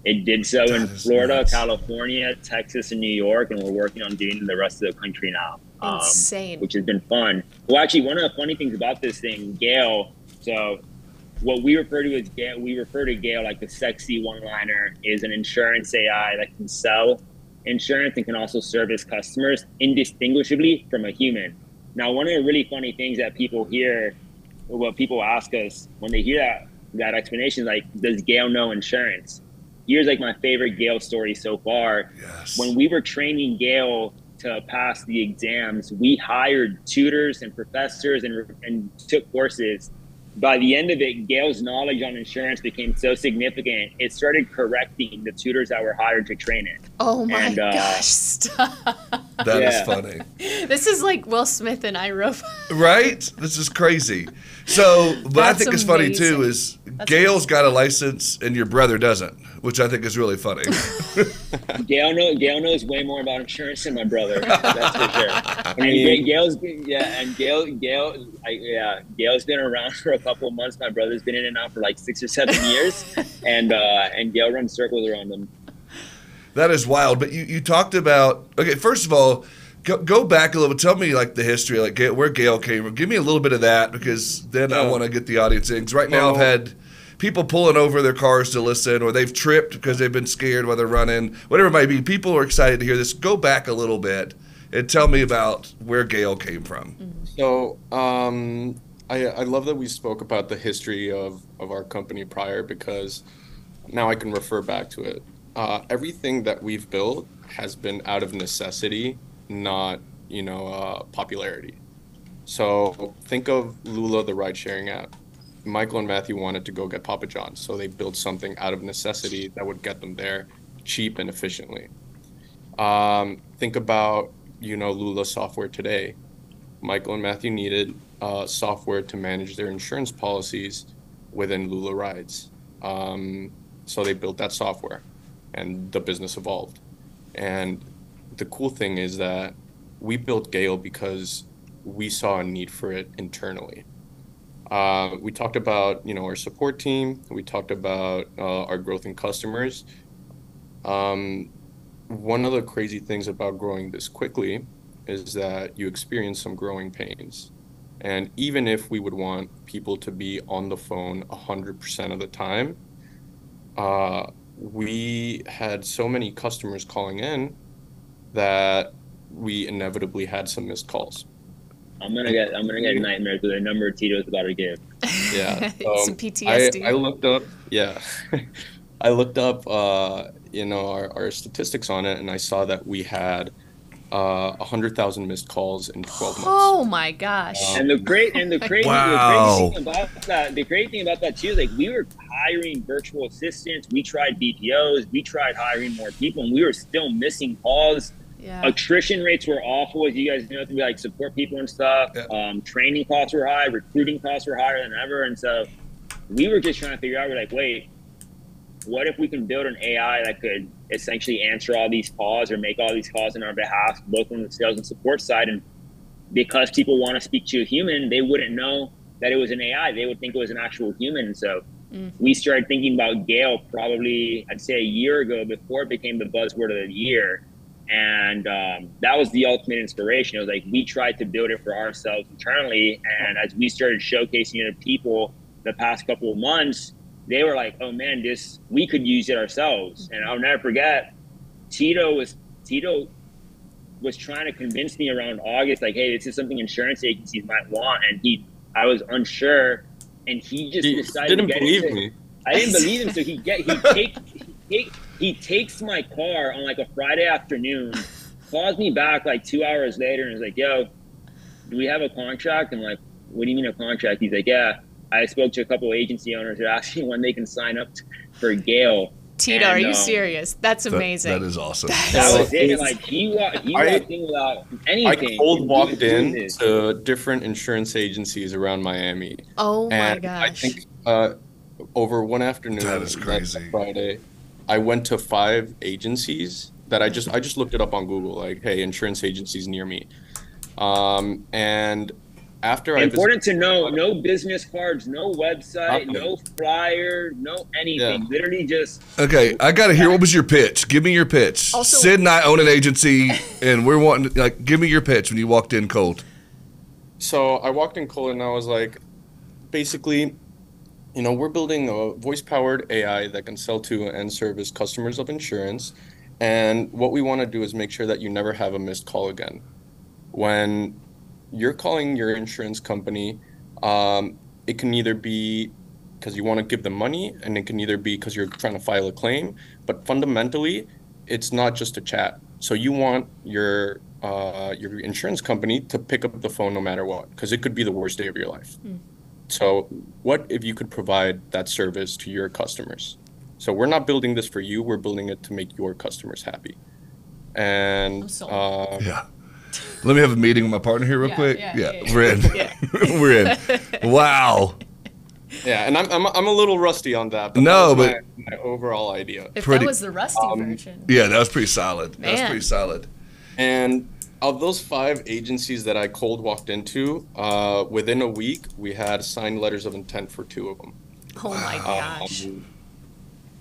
Speaker 3: it did so in Florida,
Speaker 1: nuts.
Speaker 3: California, Texas, and New York, and we're working on doing it in the rest of the country now, um,
Speaker 2: Insane.
Speaker 3: which has been fun. Well, actually, one of the funny things about this thing, Gail. So, what we refer to as Gail, we refer to Gail like the sexy one-liner is an insurance AI that can sell insurance and can also service customers indistinguishably from a human. Now, one of the really funny things that people hear, or what people ask us when they hear that that explanation, is like, does Gail know insurance? Here's like my favorite Gail story so far.
Speaker 1: yes.
Speaker 3: When we were training Gail to pass the exams, we hired tutors and professors and, and took courses. By the end of it, Gail's knowledge on insurance became so significant, it started correcting the tutors that were hired to train it.
Speaker 2: oh my
Speaker 3: and, uh,
Speaker 2: gosh! Stop.
Speaker 1: That is
Speaker 3: Yeah.
Speaker 1: funny,
Speaker 2: this is like Will Smith and iRobot.
Speaker 1: right? This is crazy. So, what I
Speaker 2: That's
Speaker 1: think is funny too
Speaker 2: amazing.
Speaker 1: is Gail's got a license and your brother doesn't, which I think is really funny. (laughs)
Speaker 3: Gail know Gail knows way more about insurance than my brother. That's for sure. (laughs) And Ga- Gail's yeah, and Gail Gail I, yeah Gail's been around (laughs) for a couple of months. My brother's been in and out for like six or seven years, and uh, and Gail runs circles around him.
Speaker 1: That is wild. But you, you talked about okay. First of all, go, go back a little. Tell me like the history, like Ga- where Gail came from. Give me a little bit of that because then I want to get the audience in. 'Cause right now I've had people pulling over their cars to listen, or they've tripped because they've been scared while they're running, whatever it might be. People are excited to hear this. Go back a little bit and tell me about where Gail came from.
Speaker 4: So, um, I, I love that we spoke about the history of, of our company prior because now I can refer back to it. Uh, everything that we've built has been out of necessity, not, you know, uh, popularity. So think of Lula, the ride sharing app. Michael and Matthew wanted to go get Papa John's, so they built something out of necessity that would get them there cheap and efficiently. Um, think about, you know, Lula software today. Michael and Matthew needed uh, software to manage their insurance policies within Lula Rides. Um, so they built that software and the business evolved. And the cool thing is that we built Gail because we saw a need for it internally. Uh, we talked about, you know, our support team. We talked about uh, our growth in customers. Um, one of the crazy things about growing this quickly is that you experience some growing pains. And even if we would want people to be on the phone 100% of the time, uh, we had so many customers calling in that we inevitably had some missed calls.
Speaker 3: I'm gonna get I'm gonna get nightmares with the number of Tito's about to give.
Speaker 4: Yeah. (laughs)
Speaker 2: Some
Speaker 4: um,
Speaker 2: PTSD.
Speaker 4: I, I looked up, yeah. (laughs) I looked up, uh, you know, our, our statistics on it, and I saw that we had uh, 100,000 missed calls in 12 months.
Speaker 2: Oh my gosh.
Speaker 3: And the great and the crazy,
Speaker 1: Wow.
Speaker 3: the crazy thing about that, the great thing about that too, is like we were hiring virtual assistants, we tried BPOs, we tried hiring more people, and we were still missing calls.
Speaker 2: Yeah.
Speaker 3: Attrition rates were awful, as you guys know, to be like support people and stuff.
Speaker 1: Yeah.
Speaker 3: Um, training costs were high, recruiting costs were higher than ever, and so we were just trying to figure out. We're like, wait, what if we can build an AI that could essentially answer all these calls or make all these calls on our behalf, both on the sales and support side? And because people want to speak to a human, they wouldn't know that it was an AI. They would think it was an actual human. And so
Speaker 2: Mm.
Speaker 3: we started thinking about Gail probably, I'd say, a year ago before it became the buzzword of the year. And um, that was the ultimate inspiration. It was like we tried to build it for ourselves internally. And as we started showcasing it to people the past couple of months, they were like, "Oh man, this we could use it ourselves." And I'll never forget, Tito was Tito was trying to convince me around August, like, "Hey, this is something insurance agencies might want," and he, I was unsure, and he just
Speaker 4: He
Speaker 3: decided
Speaker 4: didn't
Speaker 3: to get
Speaker 4: believe me.
Speaker 3: I didn't believe him, so he get he (laughs) take take, he takes my car on like a Friday afternoon, (laughs) calls me back like two hours later, and is like, "Yo, do we have a contract?" I'm like, "What do you mean a contract?" He's like, "Yeah." I spoke to a couple of agency owners. They're asking when they can sign up t- for Gail.
Speaker 2: Tito, are you
Speaker 3: um,
Speaker 2: serious? That's
Speaker 1: That-
Speaker 2: amazing.
Speaker 1: that is awesome.
Speaker 3: That
Speaker 4: So
Speaker 3: was it. Like he walked, he
Speaker 4: I-
Speaker 3: walked in without
Speaker 4: I cold walked
Speaker 3: was
Speaker 4: in
Speaker 3: this.
Speaker 4: to different insurance agencies around Miami.
Speaker 2: oh my
Speaker 4: and
Speaker 2: gosh.
Speaker 4: I think uh, over one afternoon,
Speaker 1: That is crazy.
Speaker 4: Friday, I went to five agencies that I just I just looked it up on Google, like, hey, insurance agencies near me. Um, and after I
Speaker 3: Important to know: no business cards, no website,
Speaker 4: Nothing.
Speaker 3: no flyer, no anything.
Speaker 4: Yeah.
Speaker 3: Literally just
Speaker 1: Okay, I got to hear what was your pitch? Give me your pitch.
Speaker 2: Also-
Speaker 1: Sid and I own an agency, and we're wanting like, give me your pitch when you walked in cold.
Speaker 4: So I walked in cold and I was like, basically, you know, we're building a voice powered AI that can sell to and service customers of insurance. And what we want to do is make sure that you never have a missed call again. When you're calling your insurance company, um, it can either be because you want to give them money, and it can either be because you're trying to file a claim. But fundamentally, it's not just a chat. So you want your uh, your insurance company to pick up the phone no matter what, because it could be the worst day of your life. So what if you could provide that service to your customers? So we're not building this for you. We're building it to make your customers happy.
Speaker 2: I'm
Speaker 4: And uh,
Speaker 1: Yeah. Let me have a meeting with my partner here real
Speaker 2: Yeah,
Speaker 1: quick.
Speaker 2: yeah,
Speaker 1: Yeah,
Speaker 2: yeah,
Speaker 1: we're in.
Speaker 2: yeah. (laughs)
Speaker 1: we're in. Wow.
Speaker 4: yeah, and I'm, I'm I'm a little rusty on that. But
Speaker 1: No,
Speaker 4: that was
Speaker 1: but-
Speaker 4: my, my overall idea.
Speaker 2: if
Speaker 1: pretty-
Speaker 2: that was the rusty
Speaker 4: um,
Speaker 2: version.
Speaker 1: Yeah, that was pretty solid. That was
Speaker 2: Man.
Speaker 1: pretty solid.
Speaker 4: And of those five agencies that I cold walked into, uh, within a week we had signed letters of intent for two of them.
Speaker 2: Oh my gosh.
Speaker 4: Um,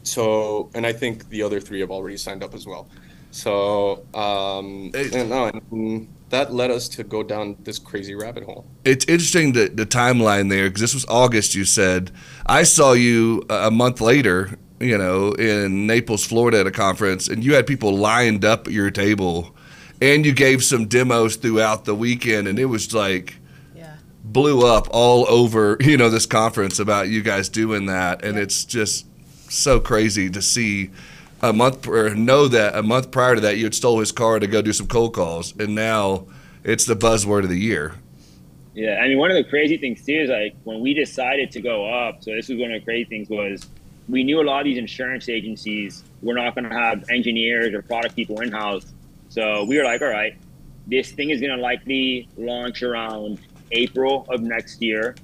Speaker 4: so, and I think the other three have already signed up as well. So, um,
Speaker 1: Hey.
Speaker 4: and, no, and that led us to go down this crazy rabbit hole.
Speaker 1: It's interesting the, the timeline there because this was August. You said I saw you a a month later, you know, in Naples, Florida, at a conference, and you had people lined up at your table, and you gave some demos throughout the weekend, and it was like
Speaker 2: Yeah.
Speaker 1: blew up all over (laughs) you know this conference about you guys doing that, and it's just so crazy to see a month or know that a month prior to that you had stole his car to go do some cold calls, and now it's the buzzword of the year.
Speaker 3: Yeah, I mean, one of the crazy things too is like when we decided to go up. So this was one of the crazy things was we knew a lot of these insurance agencies were not going to have engineers or product people in house. So we were like, all right, this thing is going to likely launch around April of next year.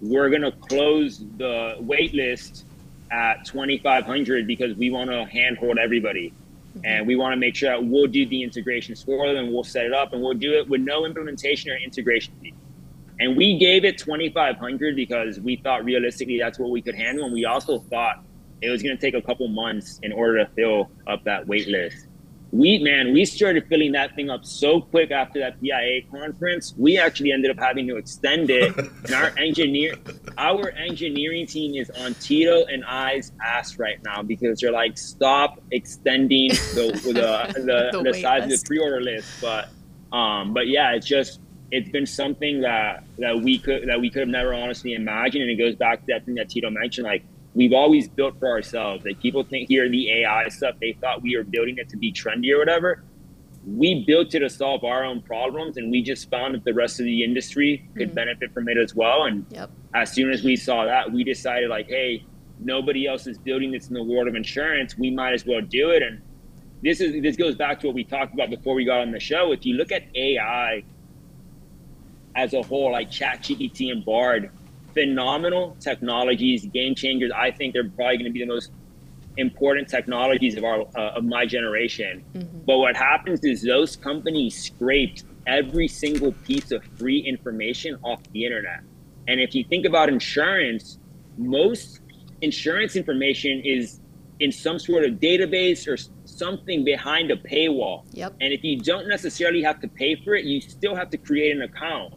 Speaker 3: We're going to close the wait list at 2,500 because we want to handhold everybody. Mm-hmm. And we want to make sure that we'll do the integrations for them and we'll set it up and we'll do it with no implementation or integration fee. And we gave it 2,500 because we thought realistically that's what we could handle. And we also thought it was going to take a couple months in order to fill up that wait list. We, man, we started filling that thing up so quick after that PIA conference. We actually ended up having to extend it. and our (laughs) engineer, our engineering team is on Tito and I's ass right now because they're like, stop extending the (laughs) the, the,
Speaker 2: The
Speaker 3: the, size of the pre-order list. But um, but yeah, it's just it's been something that that we could that we could have never honestly imagined, and it goes back to that thing that Tito mentioned. Like we've always built for ourselves. Like people think here the AI stuff, they thought we were building it to be trendy or whatever. We built it to solve our own problems, and we just found that the rest of the industry could
Speaker 2: Mhm.
Speaker 3: benefit from it as well. And
Speaker 2: Yep.
Speaker 3: as soon as we saw that, we decided like, hey, nobody else is building this in the world of insurance. We might as well do it. And this is this goes back to what we talked about before we got on the show. If you look at AI as a whole, like ChatGPT and Bard, phenomenal technologies, game changers. I think they're probably going to be the most important technologies of our uh, of my generation. But what happens is those companies scraped every single piece of free information off the internet. And if you think about insurance, most insurance information is in some sort of database or something behind a paywall.
Speaker 2: Yep.
Speaker 3: And if you don't necessarily have to pay for it, you still have to create an account.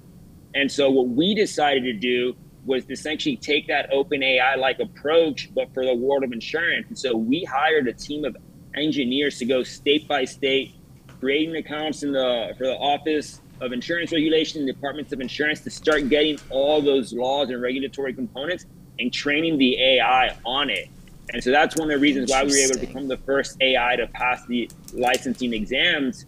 Speaker 3: And so what we decided to do was to essentially take that OpenAI like approach, but for the world of insurance. And so we hired a team of engineers to go state by state, creating accounts in the for the Office of Insurance Regulation, and Departments of Insurance to start getting all those laws and regulatory components and training the AI on it. And so that's one of the reasons why we were able to become the first AI to pass the licensing exams.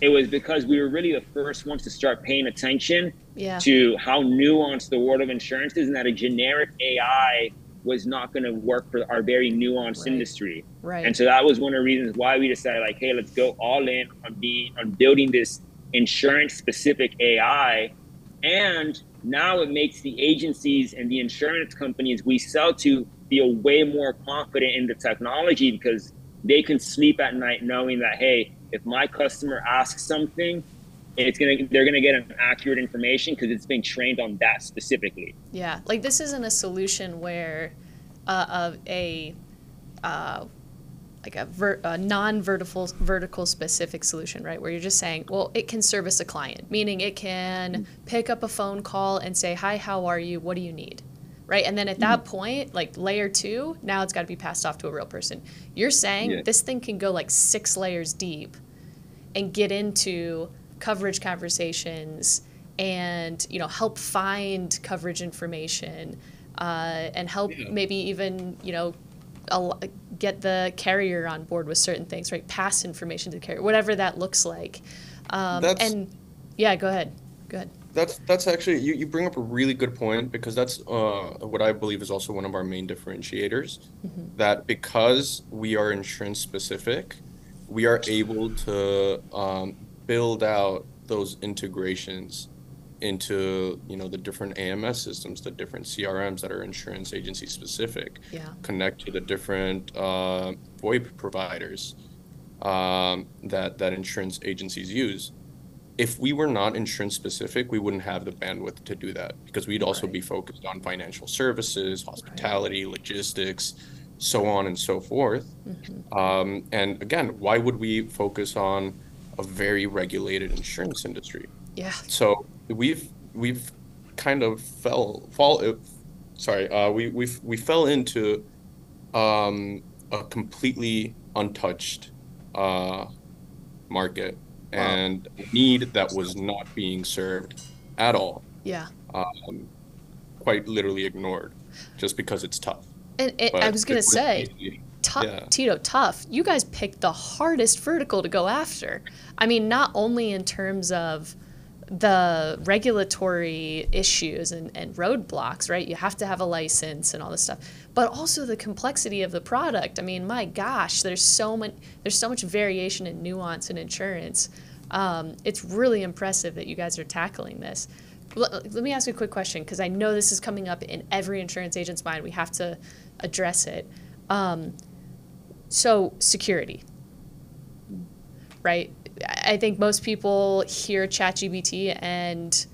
Speaker 3: It was because we were really the first ones to start paying attention
Speaker 2: Yeah.
Speaker 3: to how nuanced the world of insurance is and that a generic AI was not going to work for our very nuanced
Speaker 2: Right.
Speaker 3: industry.
Speaker 2: Right.
Speaker 3: And so that was one of the reasons why we decided like, hey, let's go all in on being on building this insurance specific AI. And now it makes the agencies and the insurance companies we sell to feel way more confident in the technology because they can sleep at night knowing that, hey, if my customer asks something, it's gonna they're gonna get an accurate information because it's been trained on that specifically.
Speaker 2: Yeah, like this isn't a solution where uh, of a uh, like a, ver- a non-vertical vertical specific solution, right? Where you're just saying, well, it can service a client, meaning it can pick up a phone call and say, "Hi, how are you? What do you need?" Right, and then at that point, like layer two, now it's got to be passed off to a real person. You're saying
Speaker 3: Yeah.
Speaker 2: this thing can go like six layers deep and get into coverage conversations and you know help find coverage information uh, and help
Speaker 4: Yeah.
Speaker 2: maybe even you know get the carrier on board with certain things right pass information to the carrier whatever that looks like um, and yeah go ahead go ahead
Speaker 4: That's that's actually you, you bring up a really good point because that's uh, what I believe is also one of our main differentiators. That because we are insurance specific, we are able to um, build out those integrations into you know the different AMS systems, the different CRMs that are insurance agency specific.
Speaker 2: yeah
Speaker 4: connect to the different uh, VoIP providers um, that that insurance agencies use. If we were not insurance specific, we wouldn't have the bandwidth to do that because we'd also
Speaker 2: Right.
Speaker 4: be focused on financial services, hospitality, logistics, so on and so forth.
Speaker 2: Mm-hmm.
Speaker 4: Um, and again, why would we focus on a very regulated insurance industry.
Speaker 2: Yeah.
Speaker 4: So we've we've kind of fell fall uh, sorry uh, we we we fell into um, a completely untouched uh, market
Speaker 1: Wow.
Speaker 4: and a need that was not being served at all
Speaker 2: Yeah.
Speaker 4: um, quite literally ignored just because it's tough
Speaker 2: And, and I
Speaker 4: But
Speaker 2: was gonna say, tough,
Speaker 4: Yeah.
Speaker 2: Tito, tough. You guys picked the hardest vertical to go after. I mean, not only in terms of the regulatory issues and, and roadblocks, right? You have to have a license and all this stuff, but also the complexity of the product. I mean, my gosh, there's so much there's so much variation and nuance in insurance. Um, it's really impressive that you guys are tackling this. Let, let me ask you a quick question because I know this is coming up in every insurance agent's mind. We have to address it. Um, so security, right? I think most people hear ChatGPT and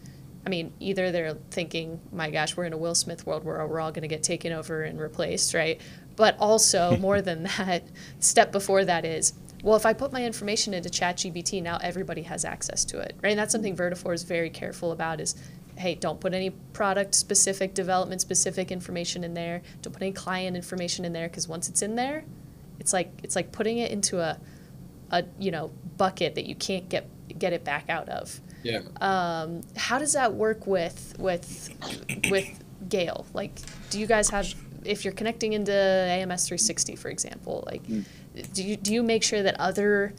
Speaker 2: I mean, either they're thinking, my gosh, we're in a Will Smith world where we're all going to get taken over and replaced, right? But also, (laughs) more than that, step before that is, well, if I put my information into ChatGPT, now everybody has access to it, right? And that's something Vertafore is very careful about is, hey, don't put any product specific, development specific information in there. Don't put any client information in there because once it's in there, it's like it's like putting it into a, a you know bucket that you can't get get it back out of.
Speaker 4: yeah
Speaker 2: Um, how does that work with with with Gail? Like, do you guys have if you're connecting into AMS 360, for example, like, do you do you make sure that other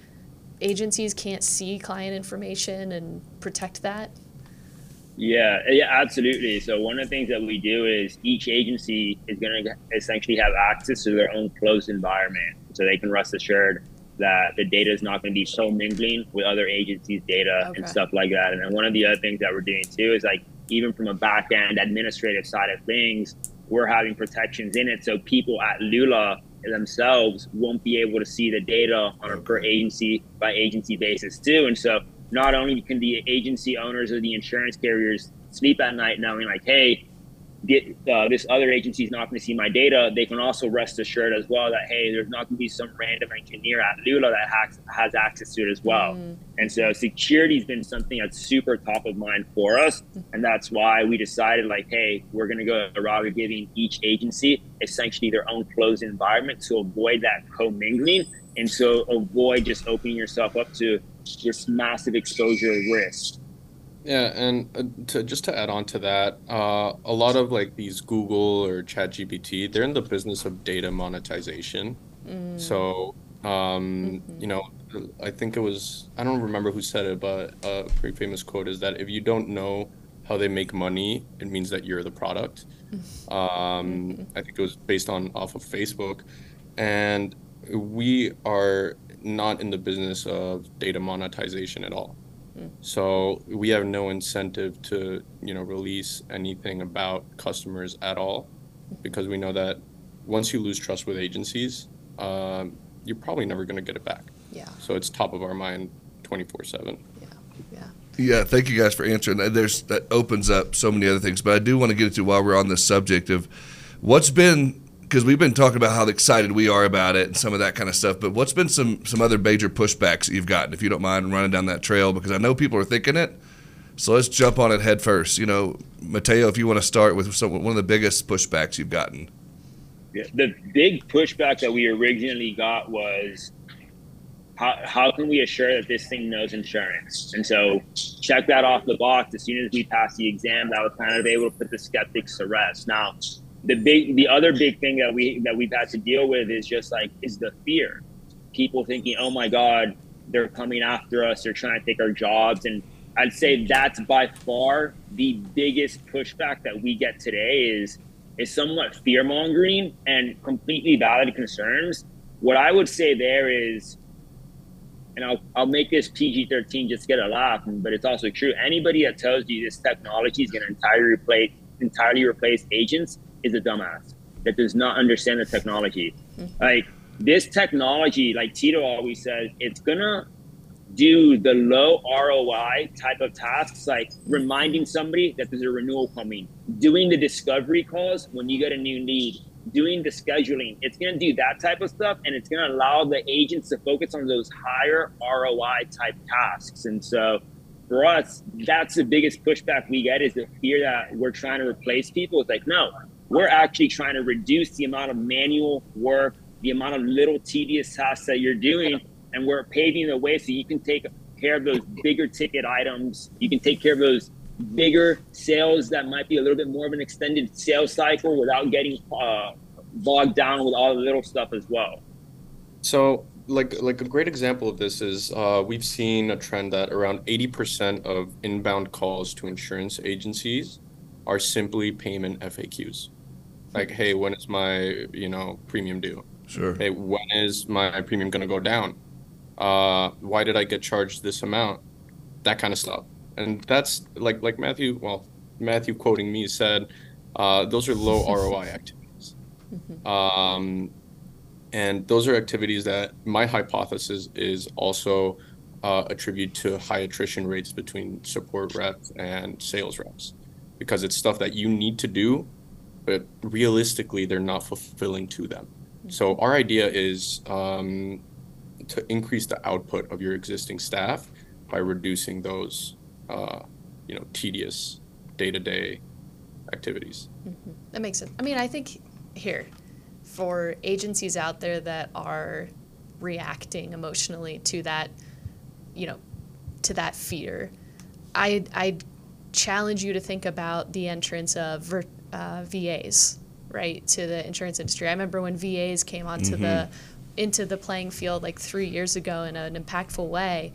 Speaker 2: agencies can't see client information and protect that?
Speaker 3: Yeah, yeah, absolutely. So one of the things that we do is each agency is going to essentially have access to their own closed environment, so they can rest assured that the data is not going to be so mingling with other agencies' data
Speaker 2: Okay.
Speaker 3: and stuff like that. And then one of the other things that we're doing too is like even from a back end administrative side of things, we're having protections in it so people at Lula themselves won't be able to see the data on a per agency by agency basis too. And so not only can the agency owners or the insurance carriers sleep at night knowing like, hey, get uh, this other agency is not going to see my data. They can also rest assured as well that hey, there's not going to be some random engineer at Lula that has, has access to it as well. And so security has been something that's super top of mind for us, and that's why we decided like, hey, we're going to go a route of giving each agency essentially their own closed environment to avoid that commingling, and so avoid just opening yourself up to this massive exposure risk.
Speaker 4: Yeah, and uh, to just to add on to that, uh, a lot of like these Google or ChatGPT, they're in the business of data monetization. So, um, you know, I think it was, I don't remember who said it, but a pretty famous quote is that if you don't know how they make money, it means that you're the product. (laughs) Um, I think it was based on off of Facebook, and we are not in the business of data monetization at all. So we have no incentive to, you know, release anything about customers at all, because we know that once you lose trust with agencies, um, you're probably never going to get it back.
Speaker 2: Yeah,
Speaker 4: So it's top of our mind, twenty four seven.
Speaker 2: yeah.
Speaker 1: Yeah, Yeah, thank you guys for answering. that. There's that opens up so many other things, but I do want to get into while we're on this subject of what's been because we've been talking about how excited we are about it and some of that kind of stuff. But what's been some some other major pushbacks that you've gotten, if you don't mind running down that trail, because I know people are thinking it. So let's jump on it head first. You know, Mateo, if you want to start with some, one of the biggest pushbacks you've gotten.
Speaker 3: Yeah, the big pushback that we originally got was how, how can we assure that this thing knows insurance? And so check that off the box. As soon as we passed the exam, that was kind of able to put the skeptics to rest. Now, the big, the other big thing that we that we've had to deal with is just like is the fear. People thinking, oh my God, they're coming after us. They're trying to take our jobs. And I'd say that's by far the biggest pushback that we get today is is somewhat fear mongering and completely valid concerns. What I would say there is, and I'll, I'll make this PG 13 just get a laugh, but it's also true. Anybody that tells you this technology is going to entirely replace, entirely replace agents is a dumbass that does not understand the technology. Like this technology, like Tito always says, it's to do the low ROI type of tasks, like reminding somebody that there's a renewal coming, doing the discovery calls when you get a new need, doing the scheduling. It's going to do that type of stuff, and it's going to allow the agents to focus on those higher ROI type tasks. And so, for us, that's the biggest pushback we get is the fear that we're trying to replace people. It's like, no, we're actually trying to reduce the amount of manual work, the amount of little tedious tasks that you're doing, and we're paving the way so you can take care of those bigger ticket items. You can take care of those bigger sales that might be a little bit more of an extended sales cycle without getting uh, bogged down with all the little stuff as well.
Speaker 4: So, like like a great example of this is uh, we've seen a trend that around 80% of inbound calls to insurance agencies are simply payment FAQs. Like, hey, when is my you know premium due?
Speaker 1: Sure.
Speaker 4: Hey, when is my premium gonna go down? Uh, why did I get charged this amount? That kind of stuff. And that's like like Matthew. Well, Matthew quoting me said, uh, those are low (laughs) ROI activities. Um, and those are activities that my hypothesis is also uh, attribute to high attrition rates between support reps and sales reps because it's stuff that you need to do but realistically they're not fulfilling to them. So our idea is um, to increase the output of your existing staff by reducing those uh, you know tedious day-to-day activities.
Speaker 2: That makes sense. I mean, I think here, for agencies out there that are reacting emotionally to that, you know, to that fear, I I challenge you to think about the entrance of ver, uh, VAs, right, to the insurance industry. I remember when VAs came onto the into the playing field like three years ago in an impactful way,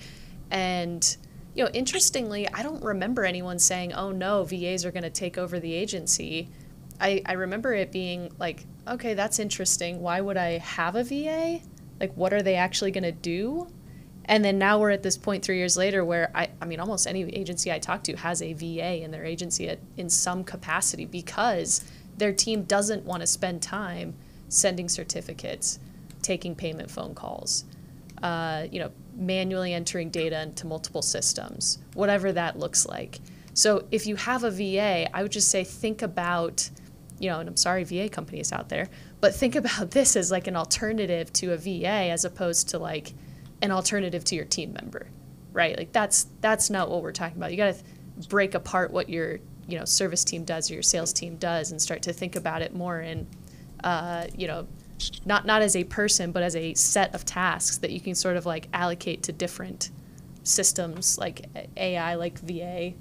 Speaker 2: and you know, interestingly, I don't remember anyone saying, "Oh no, VAs are going to take over the agency." I, I remember it being like, okay, that's interesting. Why would I have a VA? Like, what are they actually going to do? And then now we're at this point three years later where I, I mean, almost any agency I talk to has a VA in their agency at, in some capacity because their team doesn't want to spend time sending certificates, taking payment phone calls, uh, you know, manually entering data into multiple systems, whatever that looks like. So if you have a VA, I would just say think about, you know, and I'm sorry, VA companies out there, but think (laughs) about this as like an alternative to a VA as opposed to like an alternative to your team member, right? Like that's that's not what we're talking about. You got to break apart what your you know service team does or your sales team does and start to think about it more in, uh, you know, not not as a person but as a set of tasks that you can sort of like allocate to different systems like AI like VA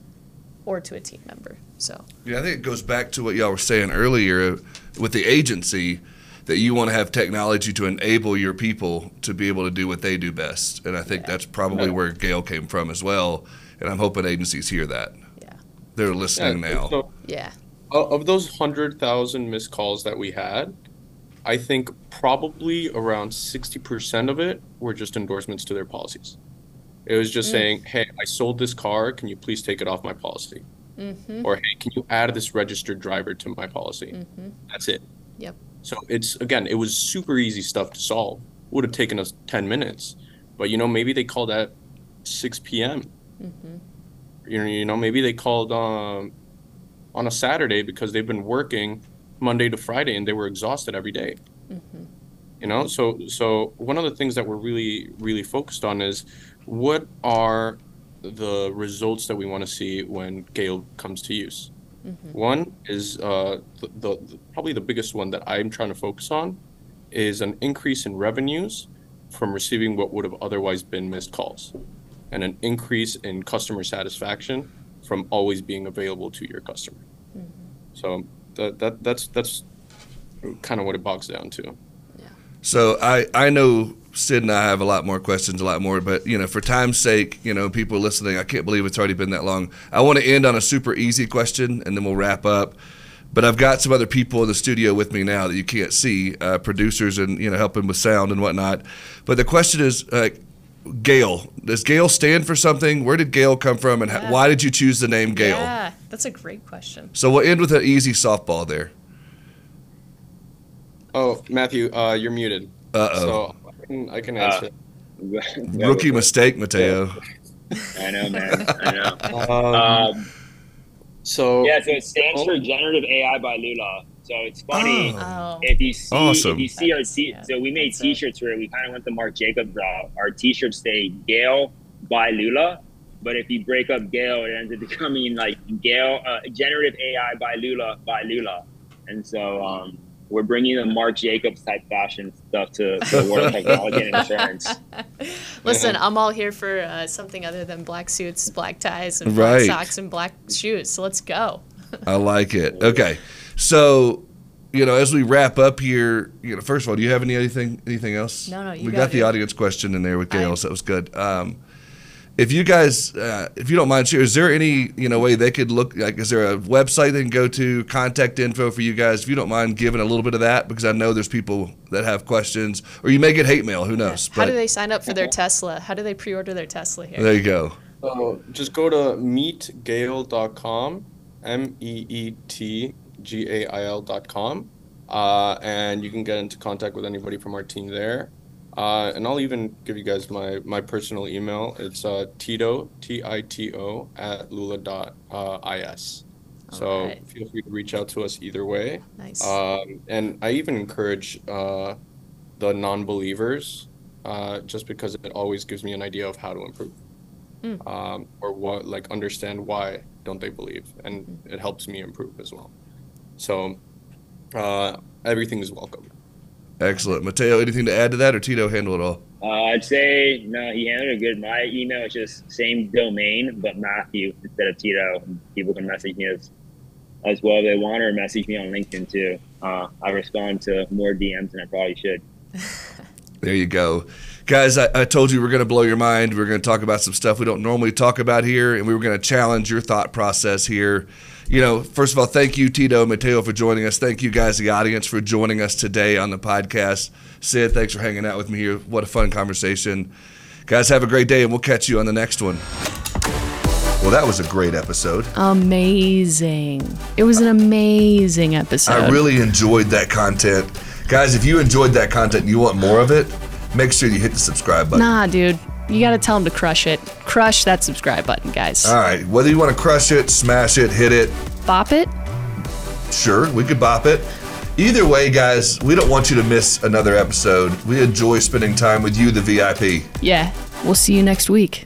Speaker 2: or to a team member. So
Speaker 1: Yeah, I think it goes back to what y'all were saying earlier with the agency that you want to have technology to enable your people to be able to do what they do best. And I think that's probably where Gail came from as well. And I'm hoping agencies hear that.
Speaker 2: yeah,
Speaker 1: They're listening
Speaker 4: Yeah,
Speaker 1: now.
Speaker 4: so-
Speaker 2: yeah,
Speaker 4: Of those hundred thousand missed calls that we had, I think probably around sixty percent of it were just endorsements to their policies. It was just mm. saying, "Hey, I sold this car. Can you please take it off my policy?" Mm-hmm. Or, "Hey, can you add this registered driver to my policy?" Mm-hmm. That's it.
Speaker 2: Yep.
Speaker 4: So it's again, it was super easy stuff to solve. Would have taken us ten minutes, but you know, maybe they called at six p.m. You know, you know, maybe they called um, on a Saturday because they've been working Monday to Friday and they were exhausted every day. You know, so so one of the things that we're really really focused on is what are the results that we want to see when Gail comes to use. One is uh, the, the, the probably the biggest one that I'm trying to focus on is an increase in revenues from receiving what would have otherwise been missed calls, and an increase in customer satisfaction from always being available to your customer. So that, that that's that's kind of what it bogs down to.
Speaker 1: So I, I know Sid and I have a lot more questions, a lot more, but you know, for time's sake, you know, people listening, I can't believe it's already been that long. I want to end on a super easy question, and then we'll wrap up. But I've got some other people in the studio with me now that you can't see, uh, producers and you know helping with sound and whatnot. But the question is, uh, Gail, does Gail stand for something? Where did Gail come from, and
Speaker 2: Yeah.
Speaker 1: how, why did you choose the name Gail?
Speaker 2: yeah. That's a great question.
Speaker 1: So we'll end with an easy softball there.
Speaker 4: Oh, Matthew, uh, you're muted.
Speaker 1: Uh oh,
Speaker 4: So I can, I can
Speaker 3: Uh,
Speaker 4: answer. (laughs)
Speaker 1: rookie mistake, Mateo.
Speaker 3: I know, man. I know. (laughs)
Speaker 4: Um,
Speaker 3: Um,
Speaker 4: so
Speaker 3: yeah, so it stands for Generative AI by Lula. So it's funny.
Speaker 2: Oh.
Speaker 3: If you see,
Speaker 1: Awesome.
Speaker 3: if you see our t-
Speaker 2: yeah,
Speaker 3: so we made
Speaker 2: that's.
Speaker 3: T-shirts where we kind of went the Marc Jacobs route. Our T-shirts say Gail by Lula, but if you break up Gail, it ends up (laughs) becoming like Gail uh, generative AI by Lula by Lula, and so um, we're bringing the Marc Jacobs type fashion stuff to the world of technology and insurance. (laughs)
Speaker 2: Listen, I'm all here for uh, something other than black suits, black ties, and black
Speaker 1: Right.
Speaker 2: socks and black shoes. So let's go.
Speaker 1: I like it. Okay, so you know, as we wrap up here, you know, first of all, do you have any anything anything else?
Speaker 2: No, no, you
Speaker 1: we
Speaker 2: got
Speaker 1: got the
Speaker 2: it.
Speaker 1: audience question in there with Gail, so that was good. Um, if you guys, uh, if you don't mind, is there any you know way they could look like? Is there a website they can go to, contact info for you guys? If you don't mind giving a little bit of that, because I know there's people that have questions, or you may get hate mail. Who knows?
Speaker 2: How do they sign up for their Tesla? How do they pre-order their Tesla here?
Speaker 1: There you go.
Speaker 4: So just go to meetgail.com, M E E T G A I L.com, uh, and you can get into contact with anybody from our team there. Uh, and I'll even give you guys my, my personal email. It's uh, Tito, T I T O, at lula.is. So
Speaker 2: Alright.
Speaker 4: feel free to reach out to us either way.
Speaker 2: Nice.
Speaker 4: Um, and I even encourage uh, the non believers uh, just because it always gives me an idea of how to improve
Speaker 2: Mm.
Speaker 4: um, or what, like, understand why don't they believe. And
Speaker 2: Mm-hmm.
Speaker 4: it helps me improve as well. So uh, everything is welcome.
Speaker 1: Excellent, Mateo. Anything to add to that, or Tito handle it all?
Speaker 3: Uh, I'd say no, he handled it good. My email is just same domain, but Matthew instead of Tito. People can message me as as well if they want, or message me on LinkedIn too. Uh, I respond to more DMs than I probably should. (laughs)
Speaker 1: There you go. Guys, I, I told you we're going to blow your mind. We're going to talk about some stuff we don't normally talk about here, and we were going to challenge your thought process here. You know, first of all, thank you, Tito and Mateo, for joining us. Thank you, guys, the audience, for joining us today on the podcast. Sid, thanks for hanging out with me here. What a fun conversation. Guys, have a great day, and we'll catch you on the next one. Well, that was a great episode.
Speaker 2: Amazing. It was an amazing episode.
Speaker 1: I really enjoyed that content. Guys, if you enjoyed that content and you want more of it, make sure you hit the subscribe button.
Speaker 2: Nah, dude. You gotta tell them to crush it. Crush that subscribe button, guys.
Speaker 1: All right, whether you want to crush it, smash it, hit it,
Speaker 2: Bop it.
Speaker 1: sure, we could bop it. Either way, guys, we don't want you to miss another episode. We enjoy spending time with you, the VIP.
Speaker 2: Yeah. We'll see you next week.